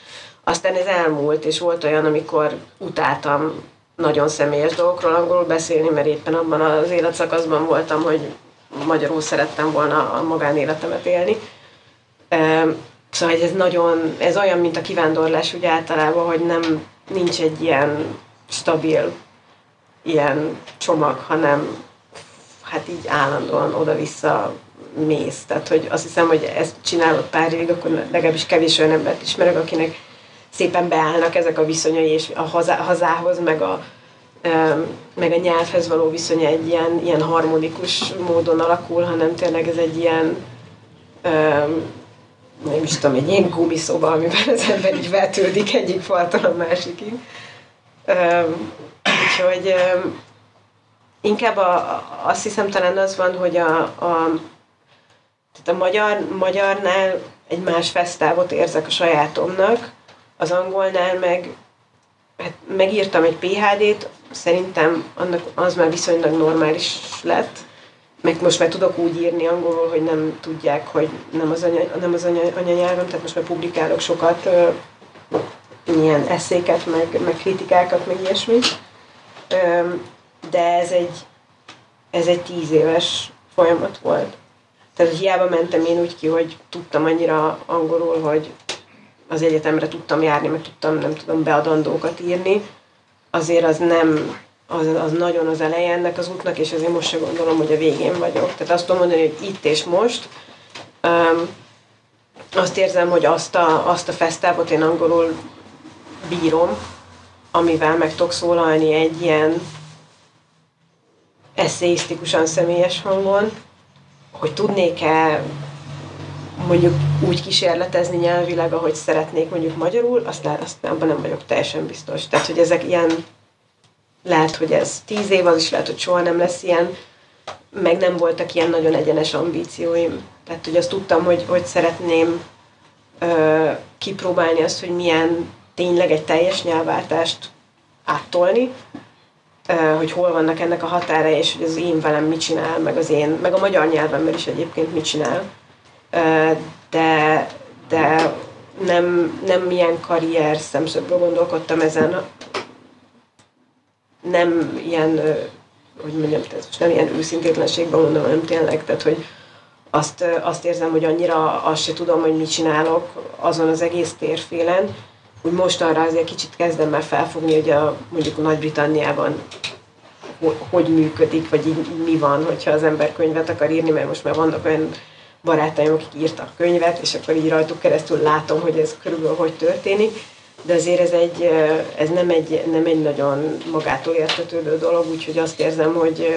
Aztán ez elmúlt, és volt olyan, amikor utáltam nagyon személyes dolgokról angolul beszélni, mert éppen abban az életszakaszban voltam, hogy magyarul szerettem volna a magánéletemet élni. Szóval ez nagyon, ez olyan, mint a kivándorlás ugye általában, hogy nem, nincs egy ilyen stabil ilyen csomag, hanem hát így állandóan oda-vissza mész. Tehát, hogy azt hiszem, hogy ezt csinálod pár évig, akkor legalábbis kevés olyan embert ismerek, akinek szépen beállnak ezek a viszonyai, és a hazá, hazához, meg a, meg a nyelvhez való viszonya egy ilyen, ilyen harmonikus módon alakul, hanem tényleg ez egy ilyen nem is tudom, egy ilyen gumiszoba, amiben az ember így vetődik egyik faltól a másikig. Úgyhogy inkább a, azt hiszem talán az van, hogy a, a, tehát a magyar, magyarnál egy más fesztávot érzek a sajátomnak, az angolnál meg hát megírtam egy PHD-t, szerintem annak az már viszonylag normális lett, meg most már tudok úgy írni angolul, hogy nem tudják, hogy nem az, anya, nem az anya, anyanyelvem, tehát most már publikálok sokat ö, ilyen eszéket, meg, meg kritikákat, meg ilyesmi. Ö, de ez egy, ez egy tíz éves folyamat volt. Tehát hiába mentem én úgy ki, hogy tudtam annyira angolul, hogy az egyetemre tudtam járni, meg tudtam, nem tudom, beadandókat írni, azért az nem, az, az nagyon az eleje ennek az útnak, és azért most se gondolom, hogy a végén vagyok. Tehát azt tudom mondani, hogy itt és most um, azt érzem, hogy azt a, azt a fesztávot én angolul bírom, amivel meg tudok szólalni egy ilyen eszéisztikusan személyes hangon, hogy tudnék-e mondjuk úgy kísérletezni nyelvileg, ahogy szeretnék mondjuk magyarul, azt, azt abban nem vagyok teljesen biztos. Tehát, hogy ezek ilyen, lehet, hogy ez tíz év, az is lehet, hogy soha nem lesz ilyen, meg nem voltak ilyen nagyon egyenes ambícióim. Tehát, hogy azt tudtam, hogy, hogy szeretném ö, kipróbálni azt, hogy milyen tényleg egy teljes nyelvváltást áttolni, hogy hol vannak ennek a határa, és hogy az én velem mit csinál, meg az én, meg a magyar nyelvemben is egyébként mit csinál. De, de nem, nem milyen karrier szemszögből gondolkodtam ezen, nem ilyen, hogy mondjam, tehát most nem ilyen őszintétlenségben mondom, hanem tényleg, tehát hogy azt, azt érzem, hogy annyira azt se tudom, hogy mit csinálok azon az egész térfélen, hogy most arra azért kicsit kezdem már felfogni, hogy a, mondjuk Nagy-Britanniában hogy működik, vagy így, így mi van, hogyha az ember könyvet akar írni, mert most már vannak olyan barátaim, akik írtak könyvet, és akkor így rajtuk keresztül látom, hogy ez körülbelül hogy történik. De azért ez, egy, ez nem, egy, nem egy nagyon magától értetődő dolog, úgyhogy azt érzem, hogy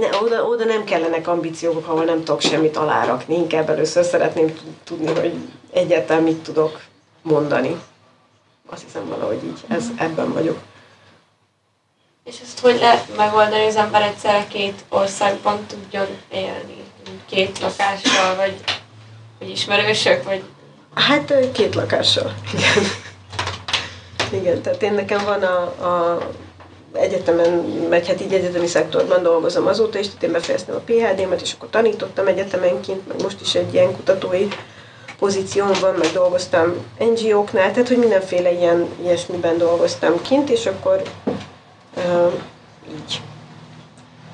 ne, oda, oda nem kellenek ambíciók, ahol nem tudok semmit alárakni. Inkább először szeretném tudni, hogy egyáltalán mit tudok mondani. Azt hiszem valahogy így, ez, ebben vagyok. És ezt hogy lehet megoldani, hogy az ember egyszer két országban tudjon élni? Két lakással, vagy, vagy ismerősök, vagy... Hát két lakással, igen. igen, tehát én nekem van a, a egyetemen, vagy hát így egyetemi szektorban dolgozom azóta tehát én befejeztem a PHD-met, és akkor tanítottam egyetemenként, meg most is egy ilyen kutatói pozíción van, meg dolgoztam NGO-knál, tehát hogy mindenféle ilyen ilyesmiben dolgoztam kint, és akkor így.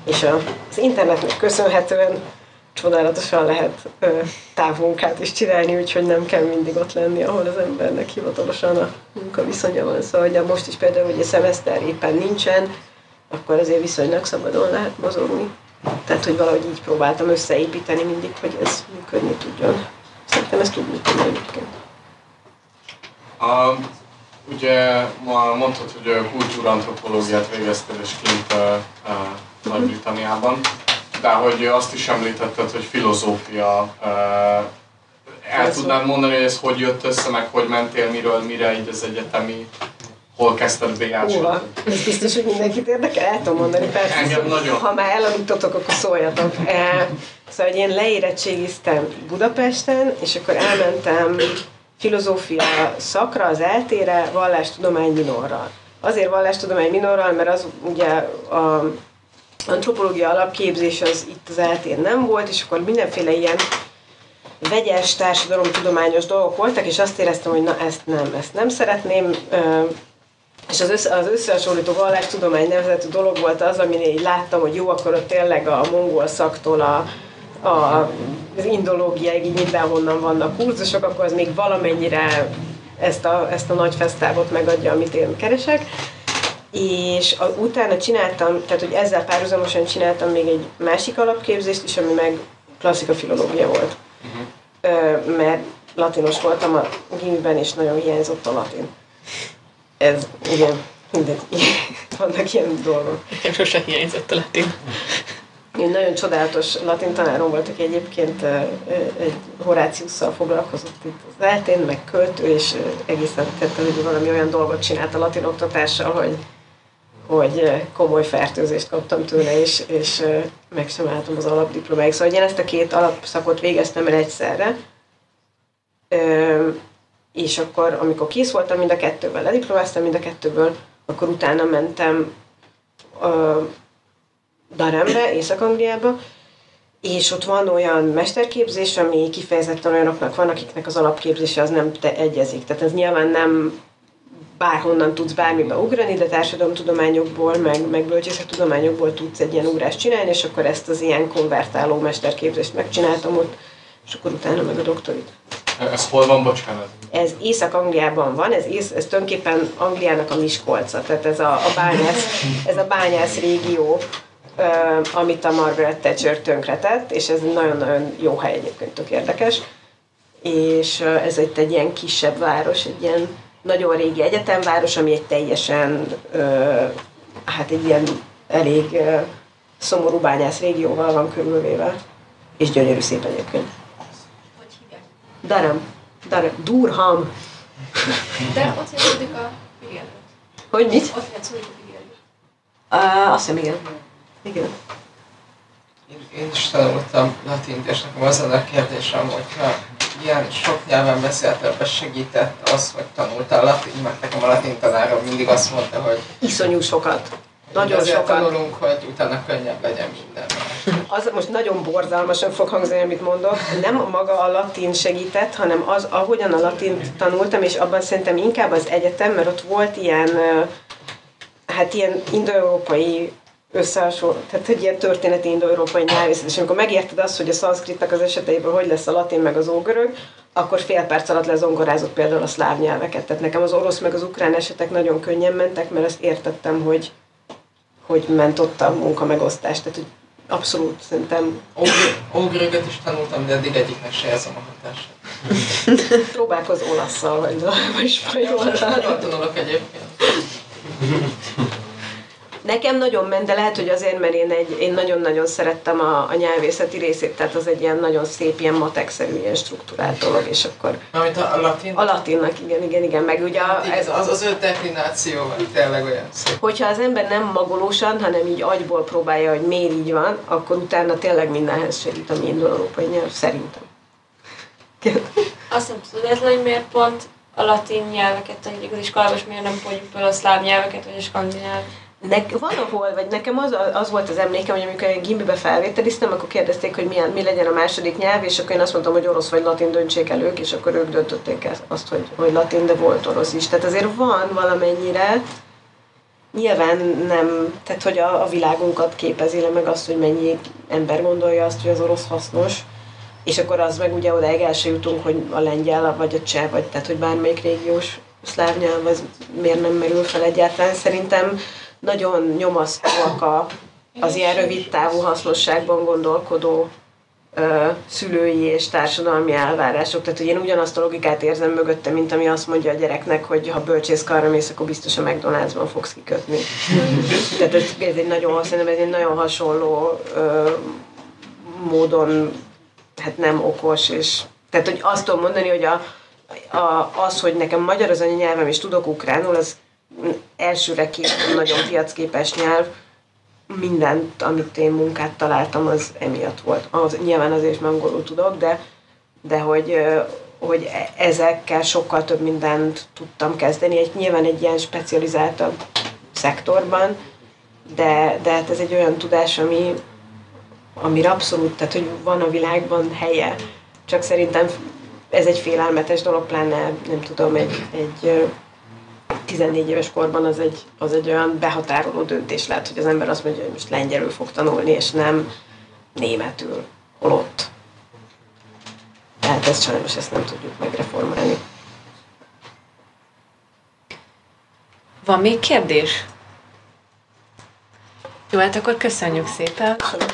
És az internetnek köszönhetően csodálatosan lehet távmunkát is csinálni, úgyhogy nem kell mindig ott lenni, ahol az embernek hivatalosan a munkaviszonya van. Szóval hogy most is például, hogy a szemeszter éppen nincsen, akkor azért viszonylag szabadon lehet mozogni. Tehát, hogy valahogy így próbáltam összeépíteni mindig, hogy ez működni tudjon. Szerintem ez tud működni egyébként. A Ugye ma mondtad, hogy kultúrantropológiát végezted és kint uh, uh, Nagy-Britanniában, de hogy azt is említetted, hogy filozófia. Uh, el tudnád mondani, hogy ez hogy jött össze, meg hogy mentél, miről, mire így az egyetemi hol kezdted BH-t? Ez biztos, hogy mindenkit érdekel, el tudom mondani, persze. Engem nagyon. Ha már elaludtatok, akkor szóljatok. Szóval, hogy én leérettségiztem Budapesten, és akkor elmentem filozófia szakra, az eltére, vallástudomány minorral. Azért vallástudomány minorral, mert az ugye a antropológia alapképzés az itt az eltér nem volt, és akkor mindenféle ilyen vegyes társadalomtudományos dolgok voltak, és azt éreztem, hogy na ezt nem, ezt nem szeretném, és az, össze, az összehasonlító vallástudomány nevezetű dolog volt az, amin így láttam, hogy jó, akkor ott tényleg a mongol szaktól a a, az indológiáig így mindenhonnan vannak kurzusok, akkor az még valamennyire ezt a, ezt a nagy fesztávot megadja, amit én keresek. és a, utána csináltam, tehát hogy ezzel párhuzamosan csináltam még egy másik alapképzést is, ami meg klasszika filológia volt. Uh-huh. Ö, mert latinos voltam a gimiben, és nagyon hiányzott a latin. Ez, igen, mindegy, vannak ilyen dolgok. Nekem sose hiányzott a latin. Egy nagyon csodálatos latin tanárom volt, aki egyébként egy Horáciusszal foglalkozott itt az eltén, meg költő, és egészen tette, hogy valami olyan dolgot csinált a latin oktatással, hogy, hogy komoly fertőzést kaptam tőle, és, és meg sem álltam az alapdiplomáig. Szóval én ezt a két alapszakot végeztem el egyszerre, és akkor, amikor kész voltam mind a kettővel, lediplomáztam mind a kettőből, akkor utána mentem Darembe, Észak-Angliába, és ott van olyan mesterképzés, ami kifejezetten olyanoknak van, akiknek az alapképzése az nem te egyezik. Tehát ez nyilván nem bárhonnan tudsz bármibe ugrani, de társadalomtudományokból, meg, meg bölcsészettudományokból tudsz egy ilyen ugrást csinálni, és akkor ezt az ilyen konvertáló mesterképzést megcsináltam ott, és akkor utána meg a doktorit. Ez hol van, bocsánat? Ez Észak-Angliában van, ez, ész, ez tulajdonképpen Angliának a Miskolca, tehát ez a, a bányász, ez a bányász régió, amit a Margaret Thatcher tönkretett, és ez nagyon-nagyon jó hely egyébként, tök érdekes. És ez egy, egy ilyen kisebb város, egy ilyen nagyon régi egyetemváros, ami egy teljesen, hát egy ilyen elég szomorú bányász régióval van körülvéve, és gyönyörű szép egyébként. Hogy hívják? Durham. De ott játszódik a figyelő. Hogy mit? Ott játszódik a figyelő. Uh, azt hiszem, igen. Igen. Én, én is tanultam latint, és nekem az a kérdésem, hogyha ilyen sok nyelven beszélt, ebben segített az, hogy tanultál latin, mert nekem a latin tanárom mindig azt mondta, hogy Iszonyú sokat. Nagyon sokat. tanulunk, hogy utána könnyebb legyen minden. Az most nagyon borzalmasan fog hangzani, amit mondok. Nem maga a latin segített, hanem az, ahogyan a latint tanultam, és abban szerintem inkább az egyetem, mert ott volt ilyen, hát ilyen indoeurópai összehasonló, tehát egy ilyen történeti indoeurópai nyelvészet, és amikor megérted azt, hogy a szanszkritnak az esetében hogy lesz a latin meg az ógörög, akkor fél perc alatt lezongorázott például a szláv nyelveket. Tehát nekem az orosz meg az ukrán esetek nagyon könnyen mentek, mert azt értettem, hogy, hogy ment ott a munka megosztás. Tehát, hogy abszolút szerintem Ógrögöt is tanultam, de eddig egyiknek se érzem a hatását. próbálkoz olasszal, vagy, vagy spanyolal. Nagyon tanulok egyébként. Nekem nagyon ment, de lehet, hogy azért, mert én, egy, én nagyon-nagyon szerettem a, a nyelvészeti részét, tehát az egy ilyen nagyon szép, ilyen matekszerű, ilyen struktúrált dolog, és akkor Amit a, a latin, a latinnak, igen, igen, igen, meg ugye a, Hát igen, ez az, az ő deklinációval tényleg olyan szép. hogyha az ember nem magolósan, hanem így agyból próbálja, hogy miért így van, akkor utána tényleg mindenhez segít a mi európai nyelv, szerintem. Azt nem tudod, hogy miért pont a latin nyelveket tanítjuk az iskolában, és miért nem fogjuk fel a szláv nyelveket, vagy a skandináv. Nek, van ahol, vagy nekem az, az volt az emlékem, hogy amikor én gimbibe felvételiztem, akkor kérdezték, hogy milyen, mi legyen a második nyelv, és akkor én azt mondtam, hogy orosz vagy latin döntsék el ők, és akkor ők döntötték azt, hogy, hogy latin, de volt orosz is. Tehát azért van valamennyire, nyilván nem, tehát hogy a, a világunkat képezi le, meg azt, hogy mennyi ember gondolja azt, hogy az orosz hasznos, és akkor az meg ugye odáig el se jutunk, hogy a lengyel, vagy a cseh, vagy tehát, hogy bármelyik régiós szláv nyelv, az miért nem merül fel egyáltalán. Szerintem nagyon nyomasztóak a, az ilyen rövid távú hasznosságban gondolkodó ö, szülői és társadalmi elvárások. Tehát, hogy én ugyanazt a logikát érzem mögötte, mint ami azt mondja a gyereknek, hogy ha bölcsészkarra mész, akkor biztos a McDonald'sban fogsz kikötni. Tehát ez, ez egy nagyon, szerintem ez egy nagyon hasonló ö, módon hát nem okos, és tehát, hogy azt tudom mondani, hogy a, a, az, hogy nekem magyar az anyanyelvem, és tudok ukránul, az elsőre két nagyon piacképes nyelv, mindent, amit én munkát találtam, az emiatt volt. Az, nyilván azért is angolul tudok, de, de hogy, hogy e- ezekkel sokkal több mindent tudtam kezdeni. Egy, nyilván egy ilyen specializáltabb szektorban, de, de hát ez egy olyan tudás, ami, amire abszolút, tehát hogy van a világban helye, csak szerintem ez egy félelmetes dolog, pláne nem tudom, egy, egy 14 éves korban az egy, az egy olyan behatároló döntés lehet, hogy az ember azt mondja, hogy most lengyelül fog tanulni, és nem németül, holott. Tehát ezt sajnos ezt nem tudjuk megreformálni. Van még kérdés? Jó, hát akkor köszönjük szépen. Köszönöm.